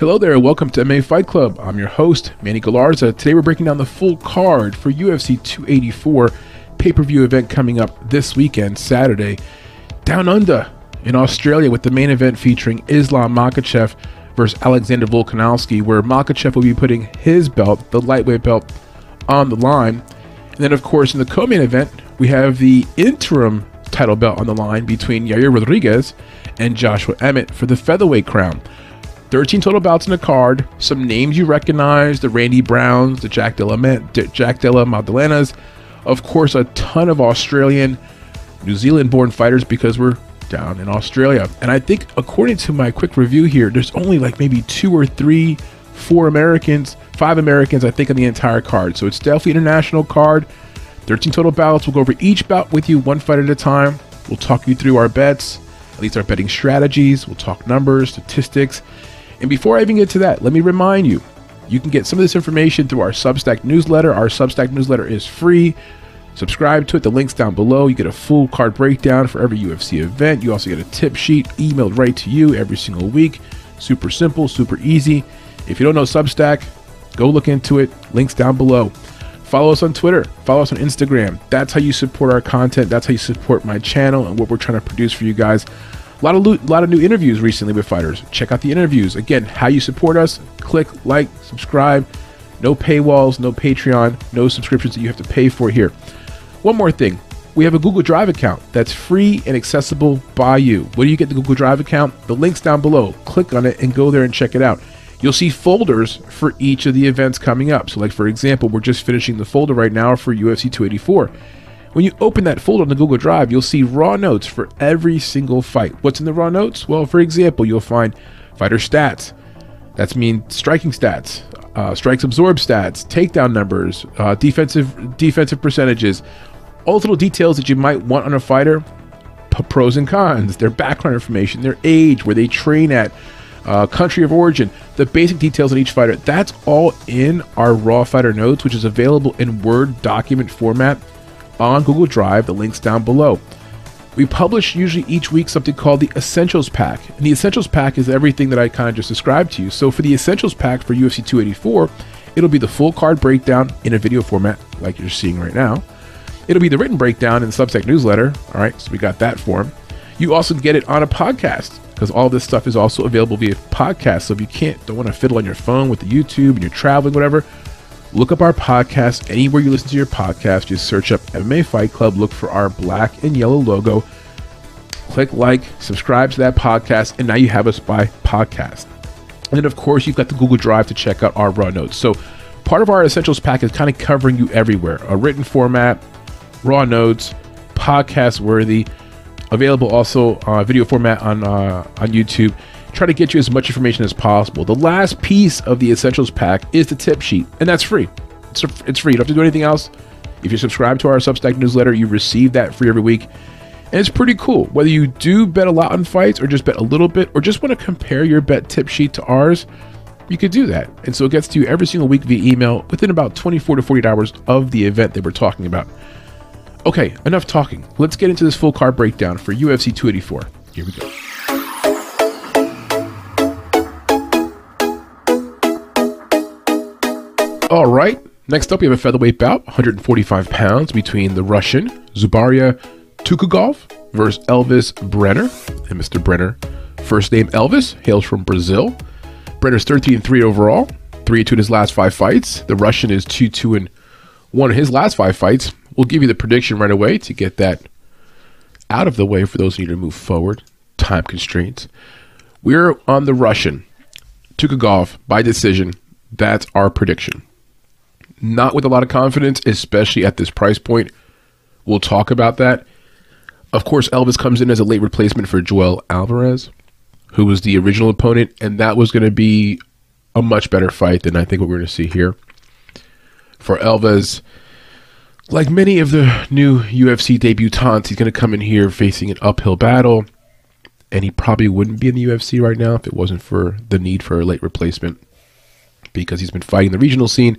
Hello there, welcome to MMA Fight Club. I'm your host, Manny Galarza. Today we're breaking down the full card for UFC 284 pay per view event coming up this weekend, Saturday, down under in Australia with the main event featuring Islam Makhachev versus Alexander Volkanovski, where Makhachev will be putting his belt, the lightweight belt, on the line. And then, of course, in the co main event, we have the interim title belt on the line between Yair Rodriguez and Joshua Emmett for the featherweight crown. 13 total bouts in the card. Some names you recognize: the Randy Browns, the Jack Della Jack Della Maddalenas. Of course, a ton of Australian, New Zealand-born fighters because we're down in Australia. And I think, according to my quick review here, there's only like maybe two or three, four Americans, five Americans, I think, on the entire card. So it's definitely international card. 13 total bouts. We'll go over each bout with you one fight at a time. We'll talk you through our bets, at least our betting strategies. We'll talk numbers, statistics, and before I even get to that, let me remind you you can get some of this information through our Substack newsletter. Our Substack newsletter is free. Subscribe to it. The link's down below. You get a full card breakdown for every UFC event. You also get a tip sheet emailed right to you every single week. Super simple, super easy. If you don't know Substack, go look into it. Links down below. Follow us on Twitter. Follow us on Instagram. That's how you support our content. That's how you support my channel and what we're trying to produce for you guys. A lot of lo- lot of new interviews recently with fighters. Check out the interviews. Again, how you support us: click, like, subscribe. No paywalls, no Patreon, no subscriptions that you have to pay for here. One more thing. We have a Google Drive account that's free and accessible by you. Where do you get the Google Drive account? The link's down below. Click on it and go there and check it out. You'll see folders for each of the events coming up. So, like for example, we're just finishing the folder right now for UFC 284. When you open that folder on the Google Drive, you'll see raw notes for every single fight. What's in the raw notes? Well, for example, you'll find fighter stats. That's mean striking stats, uh, strikes absorbed stats, takedown numbers, uh, defensive defensive percentages, all the little details that you might want on a fighter, pros and cons, their background information, their age, where they train at, uh, country of origin, the basic details on each fighter. That's all in our raw fighter notes, which is available in Word document format on Google Drive. The link's down below. We publish usually each week something called the Essentials Pack. And the Essentials Pack is everything that I kind of just described to you. So for the Essentials Pack for UFC 284, it'll be the full card breakdown in a video format like you're seeing right now. It'll be the written breakdown in the Substack newsletter. All right, so we got that form. You also get it on a podcast because all this stuff is also available via podcast. So if you can't, don't want to fiddle on your phone with the YouTube and you're traveling, whatever, Look up our podcast anywhere you listen to your podcast. Just search up MMA Fight Club. Look for our black and yellow logo. Click like, subscribe to that podcast, and now you have us by podcast. And then, of course, you've got the Google Drive to check out our raw notes. So, part of our essentials pack is kind of covering you everywhere a written format, raw notes, podcast worthy, available also uh, video format on uh, on YouTube try to get you as much information as possible. The last piece of the essentials pack is the tip sheet, and that's free. It's, it's free. You don't have to do anything else. If you subscribe to our Substack newsletter, you receive that free every week. And it's pretty cool. Whether you do bet a lot on fights or just bet a little bit or just want to compare your bet tip sheet to ours, you could do that. And so it gets to you every single week via email within about 24 to 48 hours of the event that we're talking about. Okay, enough talking. Let's get into this full card breakdown for UFC 284. Here we go. All right. Next up, we have a featherweight bout, 145 pounds, between the Russian Zubaira Tukhugov versus Elvis Brener. And Mr. Brener, first name Elvis, hails from Brazil. Brener's 13 and 3 overall, 3 2 in his last five fights. The Russian is 2 2 in one of his last five fights. We'll give you the prediction right away to get that out of the way for those who need to move forward. Time constraints. We're on the Russian. Tukhugov by decision. That's our prediction not with a lot of confidence, especially at this price point. We'll talk about that. Of course, Elvis comes in as a late replacement for Joel Alvarez, who was the original opponent, and that was going to be a much better fight than I think what we're going to see here. For Elvis, like many of the new UFC debutantes, he's going to come in here facing an uphill battle, and he probably wouldn't be in the UFC right now if it wasn't for the need for a late replacement because he's been fighting the regional scene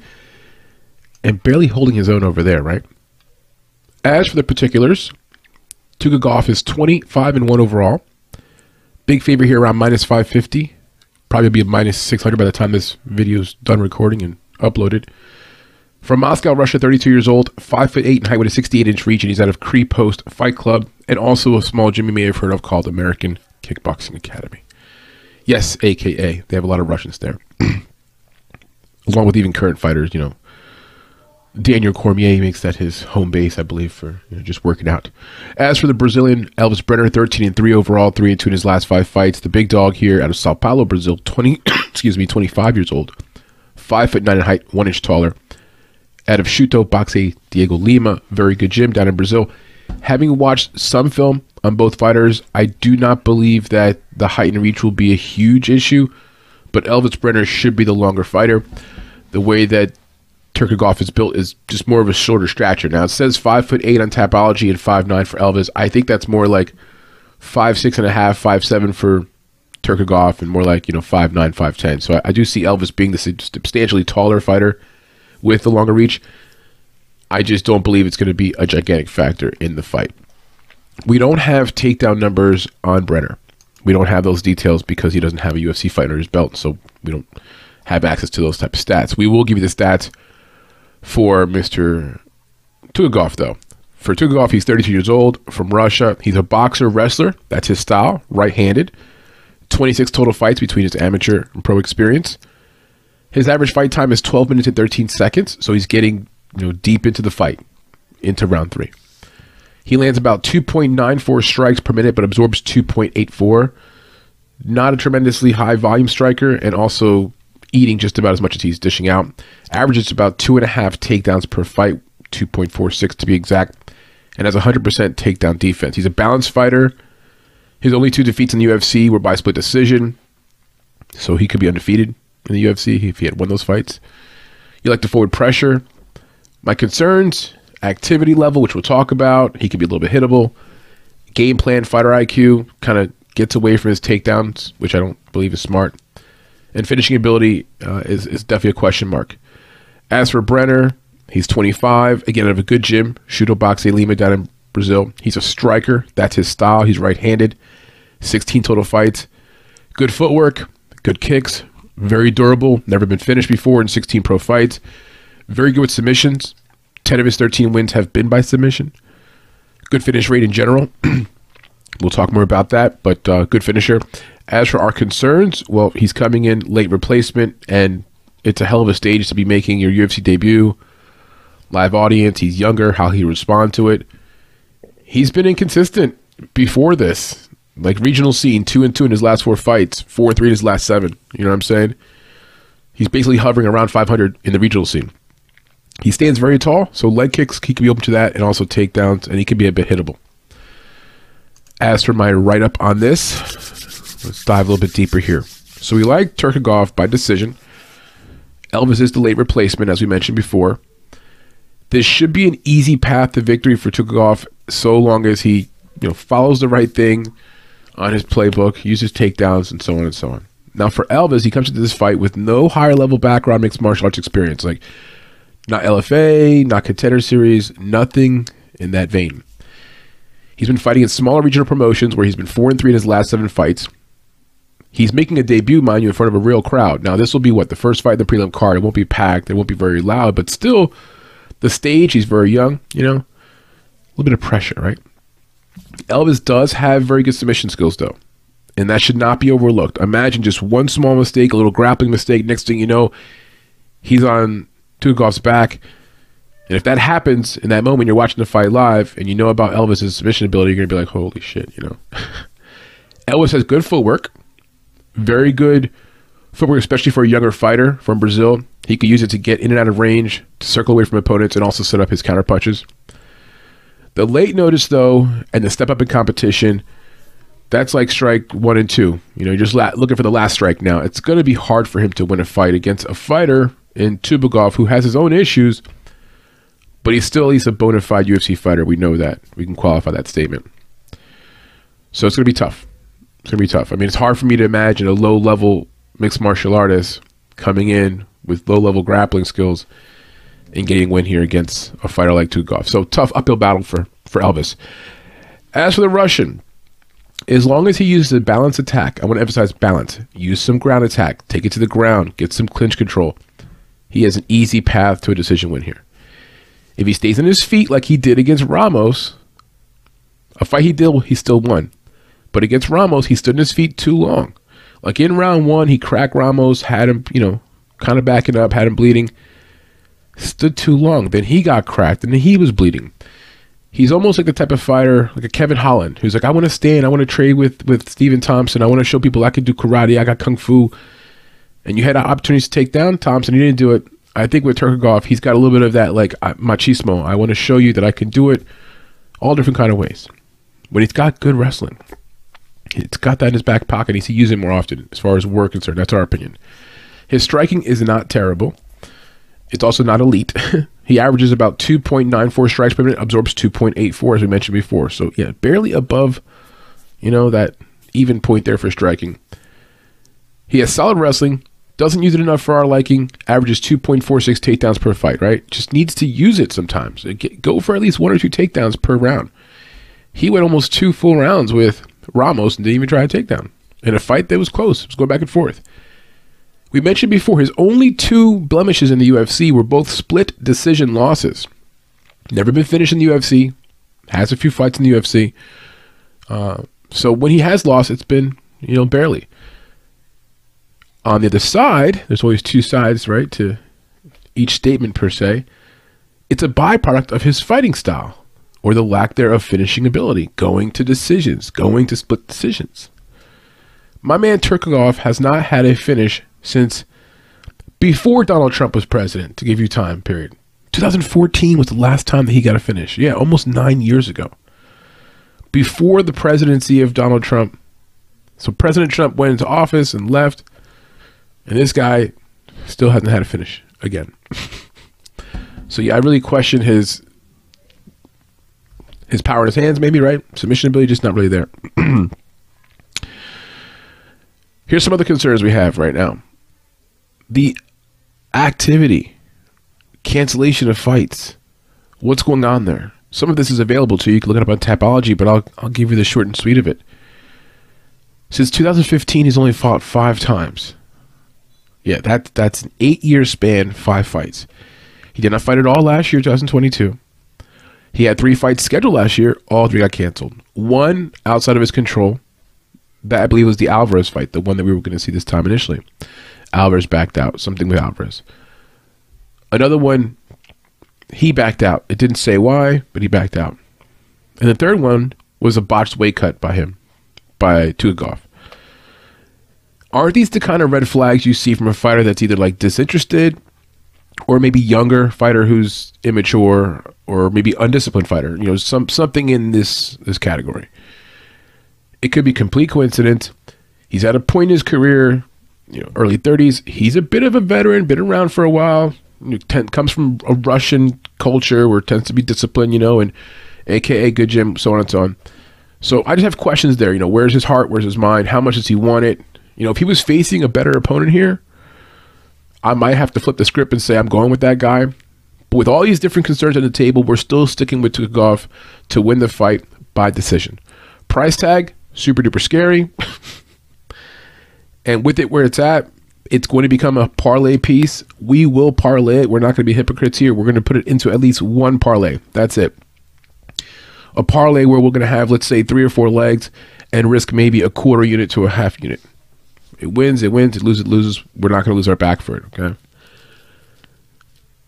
and barely holding his own over there, right? As for the particulars, Tukhugov is 25 and 1 overall. Big favorite here around minus 550. Probably be a minus 600 by the time this video is done recording and uploaded. From Moscow, Russia, 32 years old, 5 foot 8 in height with a 68 inch reach, and he's out of Krepost Fight Club and also a small gym you may have heard of called American Kickboxing Academy. Yes, AKA. They have a lot of Russians there. Along with even current fighters, you know, Daniel Cormier makes that his home base, I believe, for you know, just working out. As for the Brazilian Elvis Brener, 13 and 3 overall, 3 and 2 in his last five fights. The big dog here out of Sao Paulo, Brazil, 20, excuse me, 25 years old, 5 foot 9 in height, 1 inch taller. Out of Chute Boxe Diego Lima, very good gym down in Brazil. Having watched some film on both fighters, I do not believe that the height and reach will be a huge issue, but Elvis Brener should be the longer fighter. The way that Tukhugov is built is just more of a shorter stature. Now it says five foot eight on Tapology and five nine for Elvis. I think that's more like five six and a half, five seven for Tukhugov, and more like you know five nine, five ten. So I, I do see Elvis being the substantially taller fighter with the longer reach. I just don't believe it's going to be a gigantic factor in the fight. We don't have takedown numbers on Brener. We don't have those details because he doesn't have a UFC fight under his belt, so we don't have access to those type of stats. We will give you the stats for Mr. Tukhugov, though. For Tukhugov, he's 32 years old, from Russia. He's a boxer wrestler. That's his style, right handed. 26 total fights between his amateur and pro experience. His average fight time is 12 minutes and 13 seconds, so he's getting you know deep into the fight, into round three. He lands about 2.94 strikes per minute, but absorbs 2.84. Not a tremendously high volume striker, and also eating just about as much as he's dishing out. Averages about two and a half takedowns per fight, 2.46 to be exact, and has 100% takedown defense. He's a balanced fighter. His only two defeats in the UFC were by split decision, so he could be undefeated in the UFC if he had won those fights. You like to forward pressure. My concerns activity level, which we'll talk about. He could be a little bit hittable. Game plan, fighter IQ, kind of gets away from his takedowns, which I don't believe is smart and finishing ability uh, is, is definitely a question mark. As for Brener, he's 25. Again, out of a good gym, Chute Boxe Lima down in Brazil. He's a striker. That's his style. He's right handed. 16 total fights. Good footwork, good kicks, very durable. Never been finished before in 16 pro fights. Very good with submissions. 10 of his 13 wins have been by submission. Good finish rate in general. we'll talk more about that, but uh, good finisher. As for our concerns, well, he's coming in late replacement, and it's a hell of a stage to be making your UFC debut. Live audience, he's younger, how he respond to it. He's been inconsistent before this. Like regional scene, two and two in his last four fights, four and three in his last seven. You know what I'm saying? He's basically hovering around 500 in the regional scene. He stands very tall, so leg kicks, he can be open to that, and also takedowns, and he can be a bit hittable. As for my write up on this, Let's dive a little bit deeper here. So we like Tukhugov by decision. Elvis is the late replacement, as we mentioned before. This should be an easy path to victory for Tukhugov so long as he you know follows the right thing on his playbook, uses takedowns, and so on and so on. Now for Elvis, he comes into this fight with no higher level background mixed martial arts experience, like not LFA, not contender series, nothing in that vein. He's been fighting in smaller regional promotions where he's been four and three in his last seven fights. He's making a debut, mind you, in front of a real crowd. Now, this will be what the first fight in the prelim card. It won't be packed. It won't be very loud, but still, the stage. He's very young. You know, a little bit of pressure, right? Elvis does have very good submission skills, though, and that should not be overlooked. Imagine just one small mistake, a little grappling mistake. Next thing you know, he's on Tukhugov's back. And if that happens in that moment, you're watching the fight live, and you know about Elvis's submission ability, you're gonna be like, "Holy shit!" You know. Elvis has good footwork very good footwork, especially for a younger fighter from Brazil. He could use it to get in and out of range, to circle away from opponents, and also set up his counter punches. The late notice, though, and the step up in competition, that's like strike one and two. You know, you're just la- looking for the last strike now. It's going to be hard for him to win a fight against a fighter in Tukhugov who has his own issues, but he's still at least a bona fide UFC fighter. We know that. We can qualify that statement. So it's going to be tough. It's gonna be tough. I mean, it's hard for me to imagine a low level mixed martial artist coming in with low level grappling skills and getting win here against a fighter like Tukhugov. So tough uphill battle for for Elvis. As for the Russian, as long as he uses a balanced attack, I want to emphasize balance. Use some ground attack, take it to the ground, get some clinch control. He has an easy path to a decision win here. If he stays on his feet like he did against Ramos, a fight he did, he still won. But against Ramos, he stood on his feet too long. Like in round one, he cracked Ramos, had him, you know, kind of backing up, had him bleeding. Stood too long. Then he got cracked and he was bleeding he's almost like the type of fighter like a Kevin Holland who's like I want to stay I want to trade with with Stephen Thompson. I want to show people I can do karate. I got kung fu. And you had opportunities to take down Thompson. You didn't do it. I think with Tukhugov, he's got a little bit of that like uh, machismo. I want to show you that I can do it all different kind of ways. But he's got good wrestling. It's got that in his back pocket. He's using it more often as far as we're concerned. That's our opinion. His striking is not terrible. It's also not elite. he averages about 2.94 strikes per minute, absorbs 2.84, as we mentioned before. So, yeah, barely above, you know, that even point there for striking. He has solid wrestling, doesn't use it enough for our liking, averages 2.46 takedowns per fight, right? Just needs to use it sometimes. Go for at least one or two takedowns per round. He went almost two full rounds with Ramos and didn't even try a takedown in a fight that was close. It was going back and forth. We mentioned before his only two blemishes in the UFC were both split decision losses. Never been finished in the UFC, has a few fights in the UFC. Uh, so when he has lost, it's been, you know, barely. On the other side, there's always two sides, right, to each statement per se. It's a byproduct of his fighting style or the lack thereof of finishing ability, going to decisions, going to split decisions. My man Tukhugov has not had a finish since before Donald Trump was president, to give you time period. 2014 was the last time that he got a finish. Yeah, almost nine years ago. Before the presidency of Donald Trump. So President Trump went into office and left, and this guy still hasn't had a finish again. so yeah, I really question his his power in his hands, maybe, right? Submission ability just not really there. Here's some other concerns we have right now the activity, cancellation of fights. What's going on there? Some of this is available to you. You can look it up on Tapology, but I'll, I'll give you the short and sweet of it. Since 2015, he's only fought five times. Yeah, that that's an eight year span, five fights. He did not fight at all last year, 2022. He had three fights scheduled last year. All three got canceled. One outside of his control. That I believe was the Alvarez fight, the one that we were going to see this time initially. Alvarez backed out. Something with Alvarez. Another one, he backed out. It didn't say why, but he backed out. And the third one was a botched weight cut by him, by Tukhugov. Aren't these the kind of red flags you see from a fighter that's either like disinterested or maybe younger fighter who's immature or maybe undisciplined fighter, you know, some something in this this category. It could be complete coincidence. He's at a point in his career you know, early 30s. He's a bit of a veteran, been around for a while. comes from a Russian culture where it tends to be disciplined, you know, and AKA good gym, so on and so on. So I just have questions there. You know, where's his heart? Where's his mind? How much does he want it? You know, if he was facing a better opponent here, I might have to flip the script and say I'm going with that guy. But with all these different concerns on the table, we're still sticking with Tukhugov to win the fight by decision. Price tag, super duper scary. And with it where it's at, it's going to become a parlay piece. We will parlay it. We're not going to be hypocrites here. We're going to put it into at least one parlay. That's it. A parlay where we're going to have, let's say, three or four legs and risk maybe a quarter unit to a half unit. It wins, it wins, it loses, it loses. We're not going to lose our back for it, okay?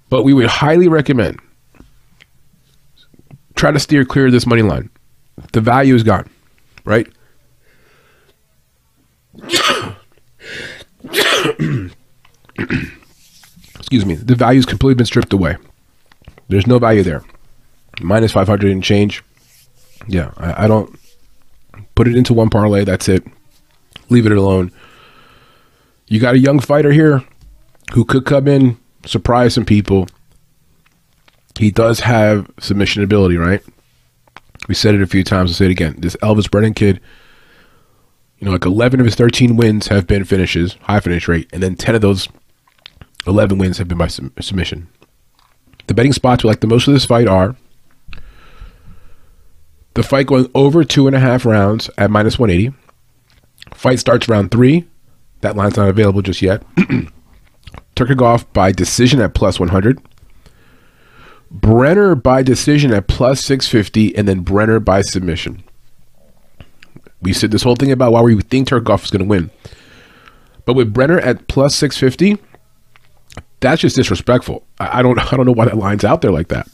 But we would highly recommend try to steer clear of this money line. The value is gone, right? excuse me, the value's completely been stripped away. There's no value there. Minus 500 and change. Yeah, I, I don't put it into one parlay. That's it. Leave it alone. You got a young fighter here who could come in, surprise some people. He does have submission ability, right? We said it a few times. I'll say it again. This Elvis Brennan kid you know, like 11 of his 13 wins have been finishes, high finish rate, and then 10 of those 11 wins have been by submission. The betting spots we like the most of this fight are The fight going over two and a half rounds at minus 180. Fight starts round three. That line's not available just yet. Tukhugov by decision at plus 100. Brener by decision at plus 650, and then Brener by submission. We said this whole thing about why we think Tukhugov is going to win. But with Brener at plus 650, that's just disrespectful. I don't I don't know why that line's out there like that.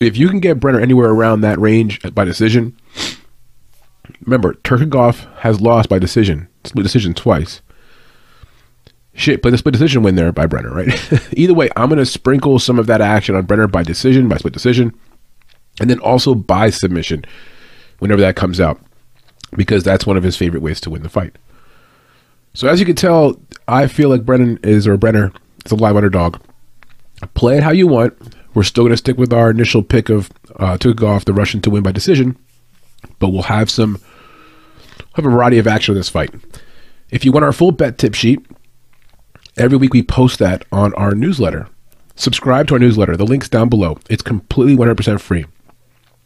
If you can get Brener anywhere around that range by decision, remember Tukhugov has lost by decision, split decision twice. Shit, but the split decision win there by Brener, right? Either way, I'm going to sprinkle some of that action on Brener by decision, by split decision, and then also by submission whenever that comes out, because that's one of his favorite ways to win the fight. So as you can tell, I feel like Brennan is or Brener is a live underdog. Play it how you want. We're still going to stick with our initial pick of uh, Tukhugov, the Russian, to win by decision, but we'll have some have a variety of action in this fight. If you want our full bet tip sheet, Every week we post that on our newsletter. Subscribe to our newsletter. The link's down below. It's completely 100% free.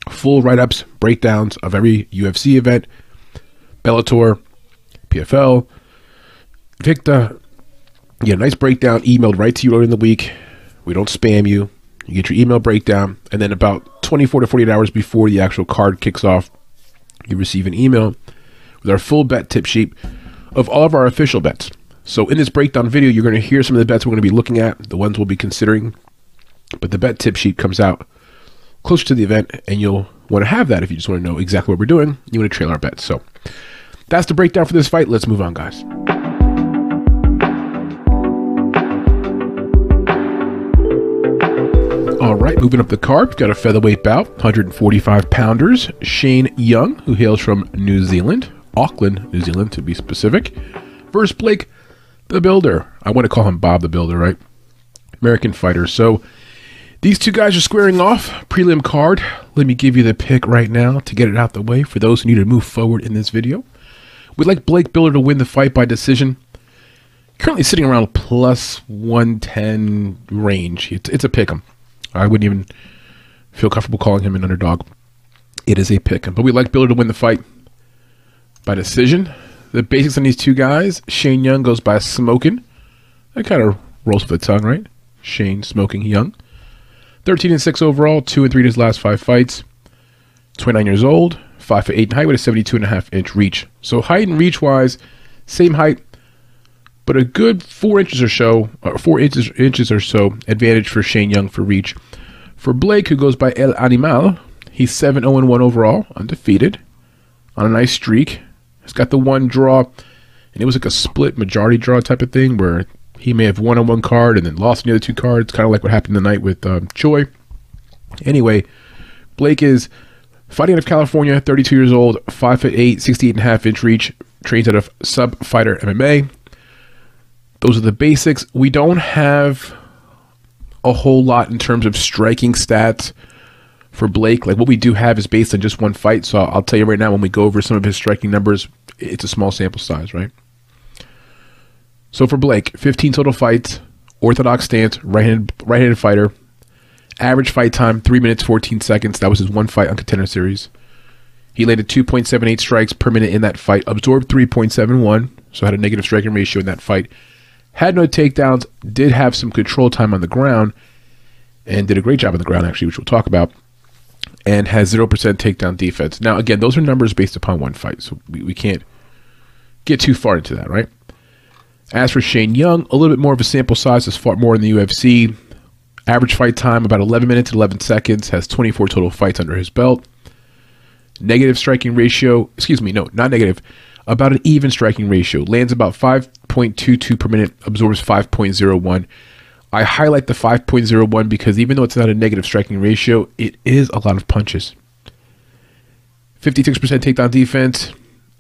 Full write ups, breakdowns of every UFC event, Bellator, PFL, Victa. A nice breakdown emailed right to you early in the week. We don't spam you. You get your email breakdown, and then about 24 to 48 hours before the actual card kicks off, you receive an email with our full bet tip sheet of all of our official bets. So in this breakdown video, you're going to hear some of the bets we're going to be looking at, the ones we'll be considering. But the bet tip sheet comes out closer to the event, and you'll want to have that if you just want to know exactly what we're doing. You want to trail our bets. So that's the breakdown for this fight. Let's move on, guys. All right, moving up the card, we've got a featherweight bout, 145 pounders. Shane Young, who hails from New Zealand, Auckland, New Zealand to be specific, versus Blake the Builder. I want to call him Bob the Bilder, right? American fighter. So these two guys are squaring off. Prelim card. Let me give you the pick right now to get it out the way for those who need to move forward in this video. We'd like Blake Bilder to win the fight by decision. Currently sitting around plus 110 range. It's, it's a pick 'em. I wouldn't even feel comfortable calling him an underdog. It is a pick 'em. But we'd like Builder to win the fight by decision the basics on these two guys. Shane Young goes by Smoking. That kind of rolls with the tongue, right? Shane Smoking Young. 13 and 6 overall, 2 and 3 in his last five fights. 29 years old, 5 foot 8 in height with a 72 and a half inch reach. So height and reach wise, same height, but a good 4 inches or so, or 4 inches, inches or so advantage for Shane Young for reach. For Blake, who goes by El Animal, he's 7 0 1 overall, undefeated, on a nice streak. He's got the one draw, and it was like a split majority draw type of thing where he may have won on one card and then lost on the other two cards, kind of like what happened tonight with um, Choi. Anyway, Blake is fighting out of California, 32 years old, 5 foot 8, 68 and a half inch reach, trains out of Sub Fighter MMA. Those are the basics. We don't have a whole lot in terms of striking stats for Blake. Like what we do have is based on just one fight. So I'll tell you right now, when we go over some of his striking numbers, it's a small sample size, right? So for Blake, 15 total fights, orthodox stance, right-handed right-handed fighter. Average fight time, 3 minutes 14 seconds. That was his one fight on Contender Series. He landed 2.78 strikes per minute in that fight, absorbed 3.71, so had a negative striking ratio in that fight. Had no takedowns, did have some control time on the ground, and did a great job on the ground, actually, which we'll talk about and has 0% takedown defense. Now, again, those are numbers based upon one fight, so we, we can't get too far into that, right? As for Shane Young, a little bit more of a sample size, has fought more in the UFC. Average fight time about 11 minutes and 11 seconds, has 24 total fights under his belt. Negative striking ratio, excuse me, no, not negative, about an even striking ratio. Lands about 5.22 per minute, absorbs 5.01. I highlight the 5.01 because even though it's not a negative striking ratio, it is a lot of punches. 56% takedown defense,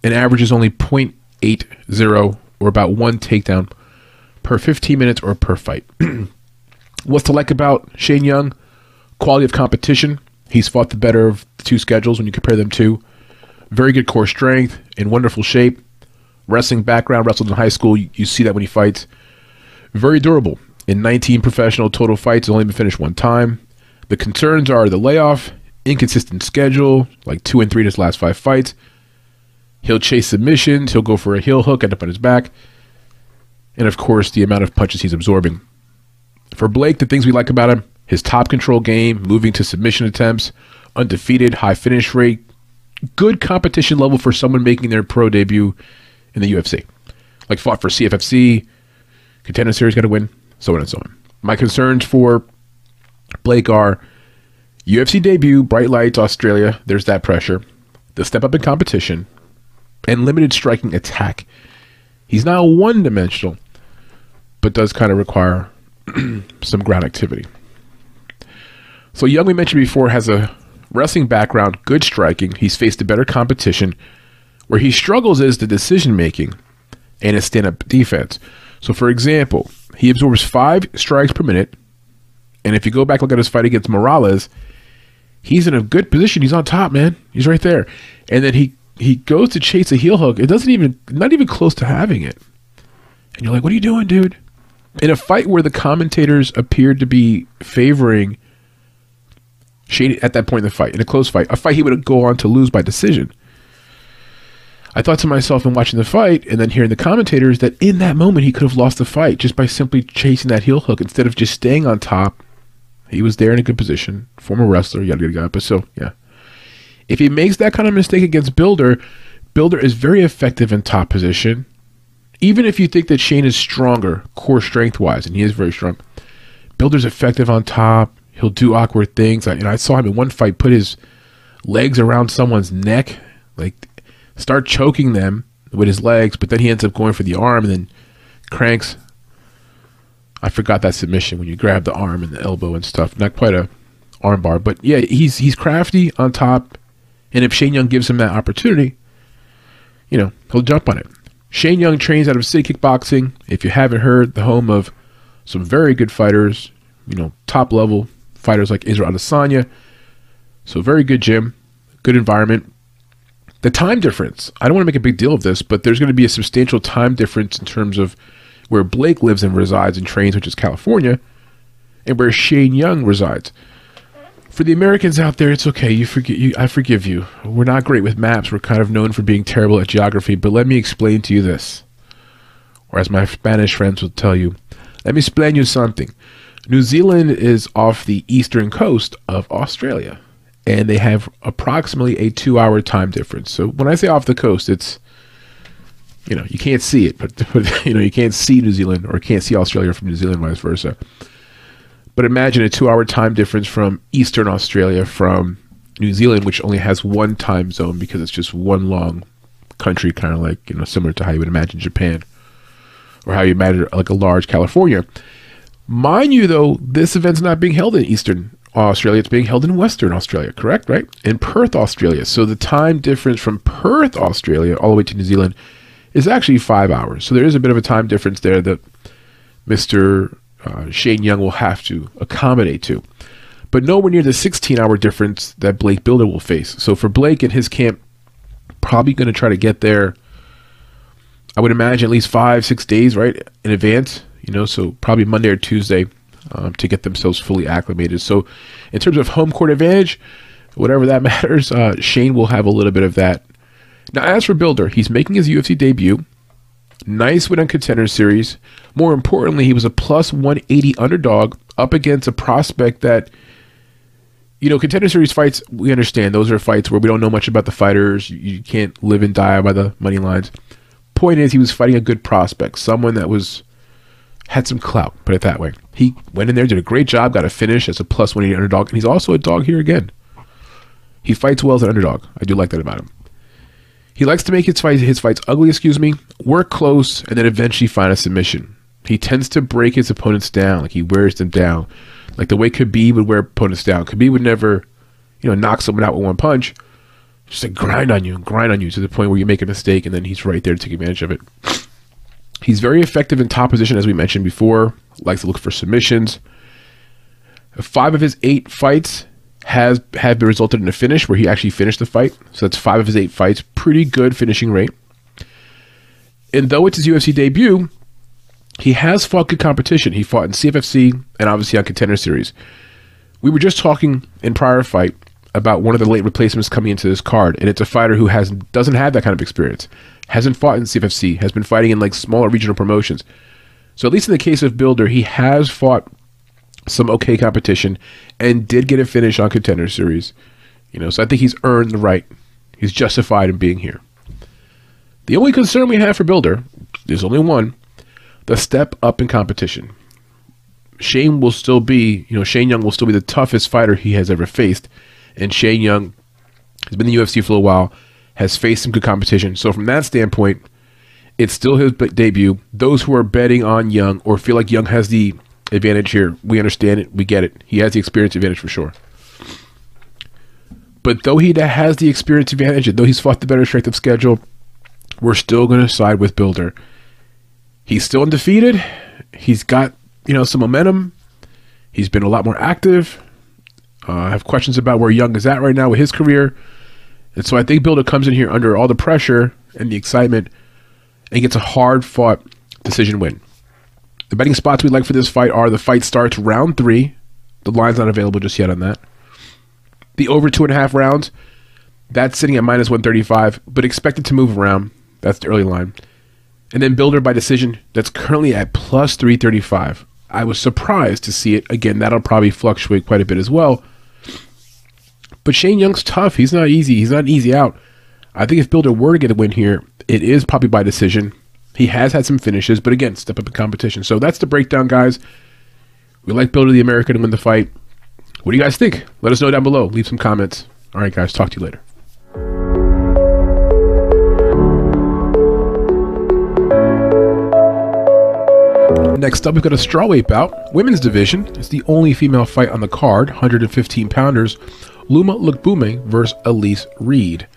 an average is only 0.80 or about one takedown per 15 minutes or per fight. What's to like about Shane Young? Quality of competition. He's fought the better of the two schedules when you compare them to. Very good core strength, in wonderful shape. Wrestling background, wrestled in high school. You, you see that when he fights. Very durable. In 19 professional total fights, only been finished one time. The concerns are the layoff, inconsistent schedule, like two and three in his last five fights. He'll chase submissions. He'll go for a heel hook, end up on his back. And of course, the amount of punches he's absorbing. For Blake, the things we like about him his top control game, moving to submission attempts, undefeated, high finish rate, good competition level for someone making their pro debut in the UFC. Like fought for CFFC, contender series got to win, so on and so on. My concerns for Blake are UFC debut, bright lights, Australia, there's that pressure. The step up in competition, and limited striking attack. He's not one dimensional, but does kind of require some ground activity. So Young, we mentioned before, has a wrestling background, good striking. He's faced a better competition. Where he struggles is the decision making and his stand up defense. So, for example, he absorbs five strikes per minute. And if you go back look at his fight against Morales, he's in a good position. He's on top, man. He's right there. And then he he goes to chase a heel hook. It doesn't even not even close to having it. And you're like, what are you doing, dude? In a fight where the commentators appeared to be favoring Shane at that point in the fight, in a close fight, a fight he would go on to lose by decision. I thought to myself in watching the fight and then hearing the commentators that in that moment he could have lost the fight just by simply chasing that heel hook instead of just staying on top. He was there in a good position, former wrestler, yada yada yada. But so yeah, if he makes that kind of mistake against Bilder, Bilder is very effective in top position. Even if you think that Shane is stronger, core strength wise, and he is very strong, Bilder's effective on top. He'll do awkward things. I, you know, I saw him in one fight put his legs around someone's neck, like start choking them with his legs, but then he ends up going for the arm and then cranks. I forgot that submission when you grab the arm and the elbow and stuff. Not quite a armbar, but yeah, he's he's crafty on top, and if Shane Young gives him that opportunity, you know he'll jump on it. Shane Young trains out of City Kickboxing. If you haven't heard, the home of some very good fighters, you know, top level fighters like Israel Adesanya. So very good gym, good environment. The time difference. I don't want to make a big deal of this, but there's going to be a substantial time difference in terms of where Blake lives and resides and trains, which is California, and where Shane Young resides. For the Americans out there, it's okay. You forget you. I forgive you. We're not great with maps. We're kind of known for being terrible at geography. But let me explain to you this, or as my Spanish friends will tell you, let me explain you something. New Zealand is off the eastern coast of Australia, and they have approximately a two hour time difference. So when I say off the coast, it's you know you can't see it, but, but you know you can't see New Zealand or can't see Australia from New Zealand, vice versa. But imagine a two hour time difference from Eastern Australia from New Zealand, which only has one time zone because it's just one long country, kind of like you know similar to how you would imagine Japan or how you imagine like a large California. Mind you, though, this event's not being held in Eastern Australia. It's being held in Western Australia, correct? Right? In Perth, Australia. So the time difference from Perth, Australia, all the way to New Zealand is actually five hours. So there is a bit of a time difference there that Mr. Uh, Shane Young will have to accommodate to. But nowhere near the 16 hour difference that Blake Bilder will face. So for Blake and his camp, probably going to try to get there, I would imagine at least five, six days, right, in advance you know, so probably Monday or Tuesday um, to get themselves fully acclimated. So, in terms of home court advantage, whatever that matters, uh, Shane will have a little bit of that. Now, as for Bilder, he's making his UFC debut. Nice win on Contender Series. More importantly, he was a plus 180 underdog up against a prospect that, you know, Contender Series fights, we understand those are fights where we don't know much about the fighters. You can't live and die by the money lines. Point is, he was fighting a good prospect, someone that was had some clout, put it that way. He went in there, did a great job, got a finish as a plus 180 underdog, and he's also a dog here again. He fights well as an underdog. I do like that about him. He likes to make his fights his fights ugly, excuse me, work close, and then eventually find a submission. He tends to break his opponents down, like he wears them down, like the way Khabib would wear opponents down. Khabib would never, you know, knock someone out with one punch. Just like grind on you and grind on you to the point where you make a mistake, and then he's right there to take advantage of it. He's very effective in top position, as we mentioned before. Likes to look for submissions. Five of his eight fights has have been resulted in a finish where he actually finished the fight. So that's five of his eight fights. Pretty good finishing rate. And though it's his UFC debut, he has fought good competition. He fought in CFFC and obviously on Contender Series. We were just talking in prior fight about one of the late replacements coming into this card, and it's a fighter who has doesn't have that kind of experience, hasn't fought in CFFC, has been fighting in like smaller regional promotions. So at least in the case of Bilder, he has fought some okay competition and did get a finish on Contender Series. You know, so I think he's earned the right. He's justified in being here. The only concern we have for Bilder, there's only one, the step up in competition. Shane will still be, you know, Shane Young will still be the toughest fighter he has ever faced. And Shane Young has been in the UFC for a while, has faced some good competition. So from that standpoint, it's still his debut. Those who are betting on Young or feel like Young has the advantage here, we understand it. We get it. He has the experience advantage for sure. But though he has the experience advantage, and though he's fought the better strength of schedule, we're still going to side with Bilder. He's still undefeated. He's got you know some momentum. He's been a lot more active. Uh, I have questions about where Young is at right now with his career, and so I think Bilder comes in here under all the pressure and the excitement, and gets a hard fought decision win. The betting spots we like for this fight are the fight starts round three. The line's not available just yet on that. The over two and a half rounds, that's sitting at minus 135, but expected to move around. That's the early line. And then Bilder by decision, that's currently at plus 335. I was surprised to see it. Again, that'll probably fluctuate quite a bit as well. But Shane Young's tough. He's not easy. He's not easy out. I think if Bilder were to get a win here, it is probably by decision. He has had some finishes, but again, step up in competition. So that's the breakdown, guys. We like Bilder the American to win the fight. What do you guys think? Let us know down below. Leave some comments. All right, guys. Talk to you later. Next up, we've got a strawweight bout, women's division. It's the only female fight on the card, 115 pounders. Loma Lookboonmee versus Elise Reed.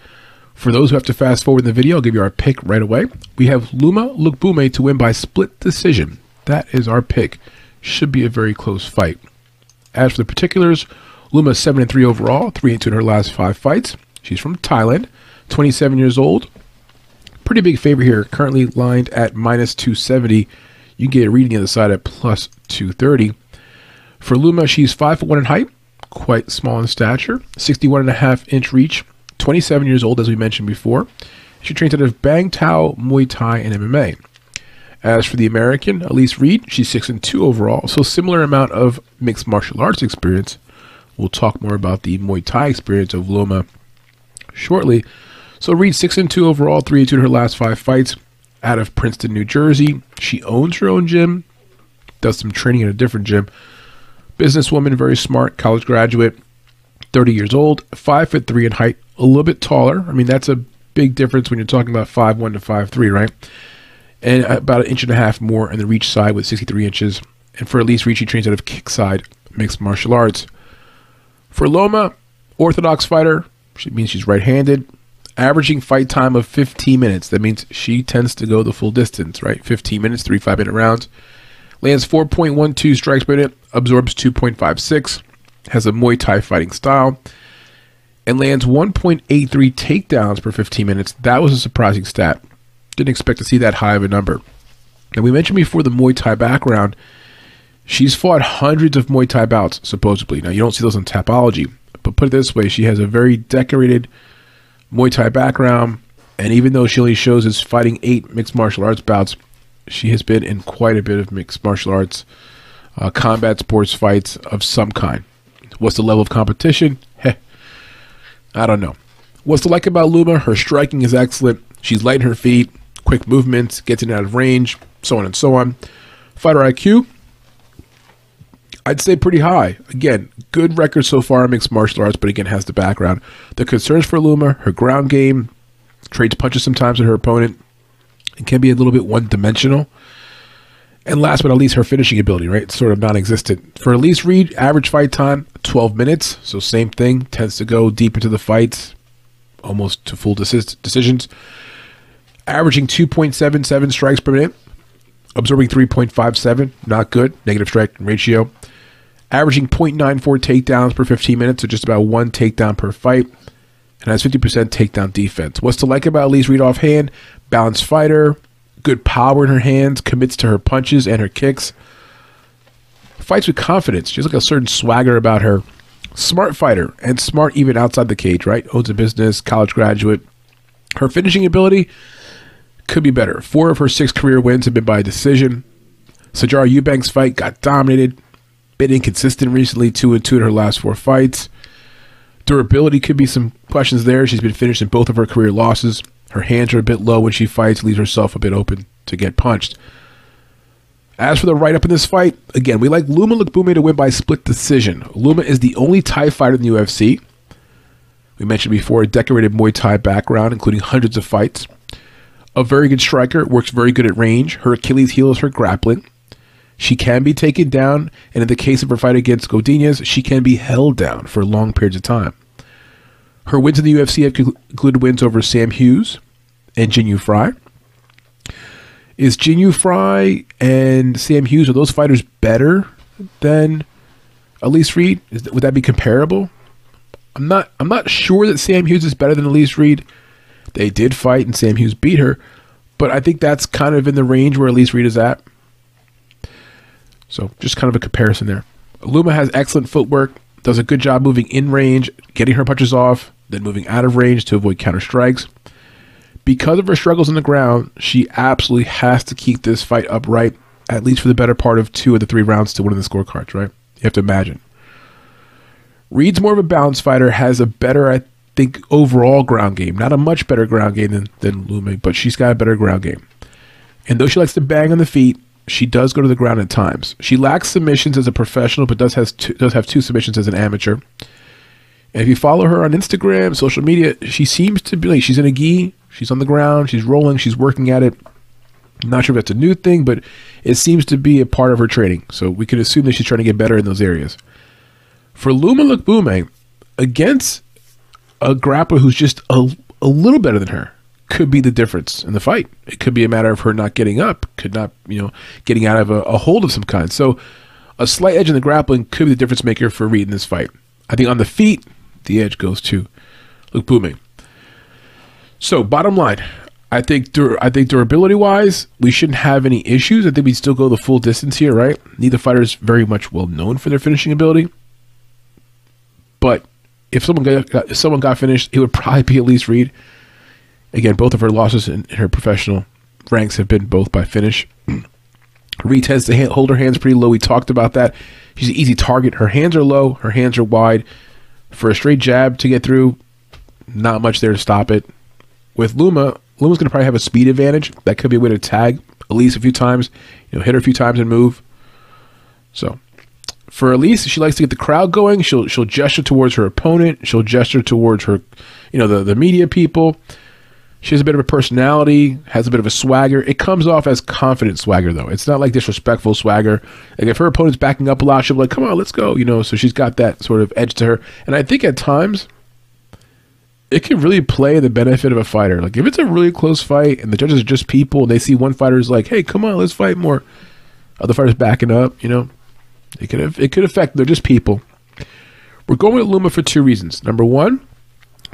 For those who have to fast forward the video, I'll give you our pick right away. We have Loma Lookboonmee to win by split decision. That is our pick. Should be a very close fight. As for the particulars, Loma 7 and 3 overall, 3 and 2 in her last five fights. She's from Thailand, 27 years old. Pretty big favorite here, currently lined at minus 270 you get a reading on the side at plus 230. For Loma, she's 5 foot 1 in height, quite small in stature, 61 and a half inch reach, 27 years old, as we mentioned before. She trains out of Bang Tao, Muay Thai, and MMA. As for the American, Elise Reed, she's 6 and 2 overall, so similar amount of mixed martial arts experience. We'll talk more about the Muay Thai experience of Loma shortly. So Reed 6 and 2 overall, 3 and 2 in her last 5 fights out of Princeton, New Jersey. She owns her own gym, does some training at a different gym. Businesswoman, very smart, college graduate, 30 years old, five foot three in height, a little bit taller. I mean, that's a big difference when you're talking about five one to five three, right? And uh, about an inch and a half more in the reach side with 63 inches. And for Elise Reed, she trains out of kickside mixed martial arts. For Loma, orthodox fighter, she means she's right-handed, averaging fight time of 15 minutes. That means she tends to go the full distance, right? 15 minutes, three five minute rounds. Lands 4.12 strikes per minute, absorbs 2.56, has a Muay Thai fighting style, and lands 1.83 takedowns per 15 minutes. That was a surprising stat. Didn't expect to see that high of a number. And we mentioned before the Muay Thai background. She's fought hundreds of Muay Thai bouts, supposedly. Now, you don't see those on Tapology, but put it this way she has a very decorated Muay Thai background, and even though she only shows as fighting eight mixed martial arts bouts, she has been in quite a bit of mixed martial arts, uh, combat sports fights of some kind. What's the level of competition? Heh, I don't know. What's to like about Loma? Her striking is excellent. She's light in her feet, quick movements, gets in and out of range, so on and so on. Fighter IQ, I'd say pretty high. Again, good record so far in mixed martial arts, but again has the background. The concerns for Loma, her ground game, trades punches sometimes at her opponent, and can be a little bit one dimensional. And last but not least, her finishing ability, right? It's sort of non existent. For Elise Reed, average fight time, 12 minutes. So same thing, tends to go deep into the fights, almost to full decisions. Averaging 2.77 strikes per minute, absorbing 3.57, not good, negative strike ratio averaging 0.94 takedowns per 15 minutes, so just about one takedown per fight, and has 50% takedown defense. What's to like about Elise Reed offhand? Balanced fighter, good power in her hands, commits to her punches and her kicks. Fights with confidence. She has like a certain swagger about her. Smart fighter and smart even outside the cage, right? Owns a business, college graduate. Her finishing ability could be better. Four of her six career wins have been by decision. Sijara Eubanks fight got dominated. Been inconsistent recently, two and two in her last four fights. Durability could be some questions there. She's been finished in both of her career losses. Her hands are a bit low when she fights, leaves herself a bit open to get punched. As for the write up in this fight, again, we like Loma Lookboonmee to win by split decision. Loma is the only Thai fighter in the UFC. We mentioned before a decorated Muay Thai background, including hundreds of fights. A very good striker, works very good at range. Her Achilles heel is her grappling. She can be taken down, and in the case of her fight against Godinez, she can be held down for long periods of time. Her wins in the UFC have included wins over Sam Hughes and Jinh Frey. Is Jinh Frey and Sam Hughes are those fighters better than Elise Reed? Is, would that be comparable? I'm not. I'm not sure that Sam Hughes is better than Elise Reed. They did fight, and Sam Hughes beat her, but I think that's kind of in the range where Elise Reed is at. So just kind of a comparison there. Loma has excellent footwork, does a good job moving in range, getting her punches off, then moving out of range to avoid counter strikes because of her struggles on the ground, she absolutely has to keep this fight upright, at least for the better part of two of the three rounds to win the scorecards, right? You have to imagine. Reed's more of a balance fighter, has a better, I think, overall ground game. Not a much better ground game than, than but she's got a better ground game. And though she likes to bang on the feet, she does go to the ground at times. She lacks submissions as a professional, but does has two, does have two submissions as an amateur. And if you follow her on Instagram, social media, she seems to be like she's in a gi, She's on the ground, she's rolling, she's working at it. I'm not sure if that's a new thing, but it seems to be a part of her training. So we can assume that she's trying to get better in those areas. For Loma Lookboonmee, against a grappler who's just a, a little better than her, could be the difference in the fight. It could be a matter of her not getting up, could not, you know, getting out of a, a hold of some kind. So a slight edge in the grappling could be the difference maker for Reed in this fight. I think on the feet, the edge goes to Lookboonmee. So, bottom line, I think dur- I think durability wise, we shouldn't have any issues. I think we'd still go the full distance here, right? Neither fighter is very much well known for their finishing ability. But if someone got if someone got finished, it would probably be at least Reed. Again, both of her losses in, her professional ranks have been both by finish. Reed tends to hold her hands pretty low. We talked about that. She's an easy target. Her hands are low. Her hands are wide. For a straight jab to get through, not much there to stop it with Loma, Loma's going to probably have a speed advantage. That could be a way to tag Elise a few times, you know, hit her a few times and move. So for Elise, she likes to get the crowd going. She'll she'll gesture towards her opponent. She'll gesture towards her, you know, the the media people. She has a bit of a personality, has a bit of a swagger. It comes off as confident swagger though. It's not like disrespectful swagger. Like if her opponent's backing up a lot, she'll be like, "Come on, let's go," you know. So she's got that sort of edge to her. And I think at times it can really play the benefit of a fighter. Like if it's a really close fight and the judges are just people and they see one fighter's like, "Hey, come on, let's fight more," other fighters backing up. You know, it could have, it could affect. They're just people. We're going with Loma for two reasons. Number one,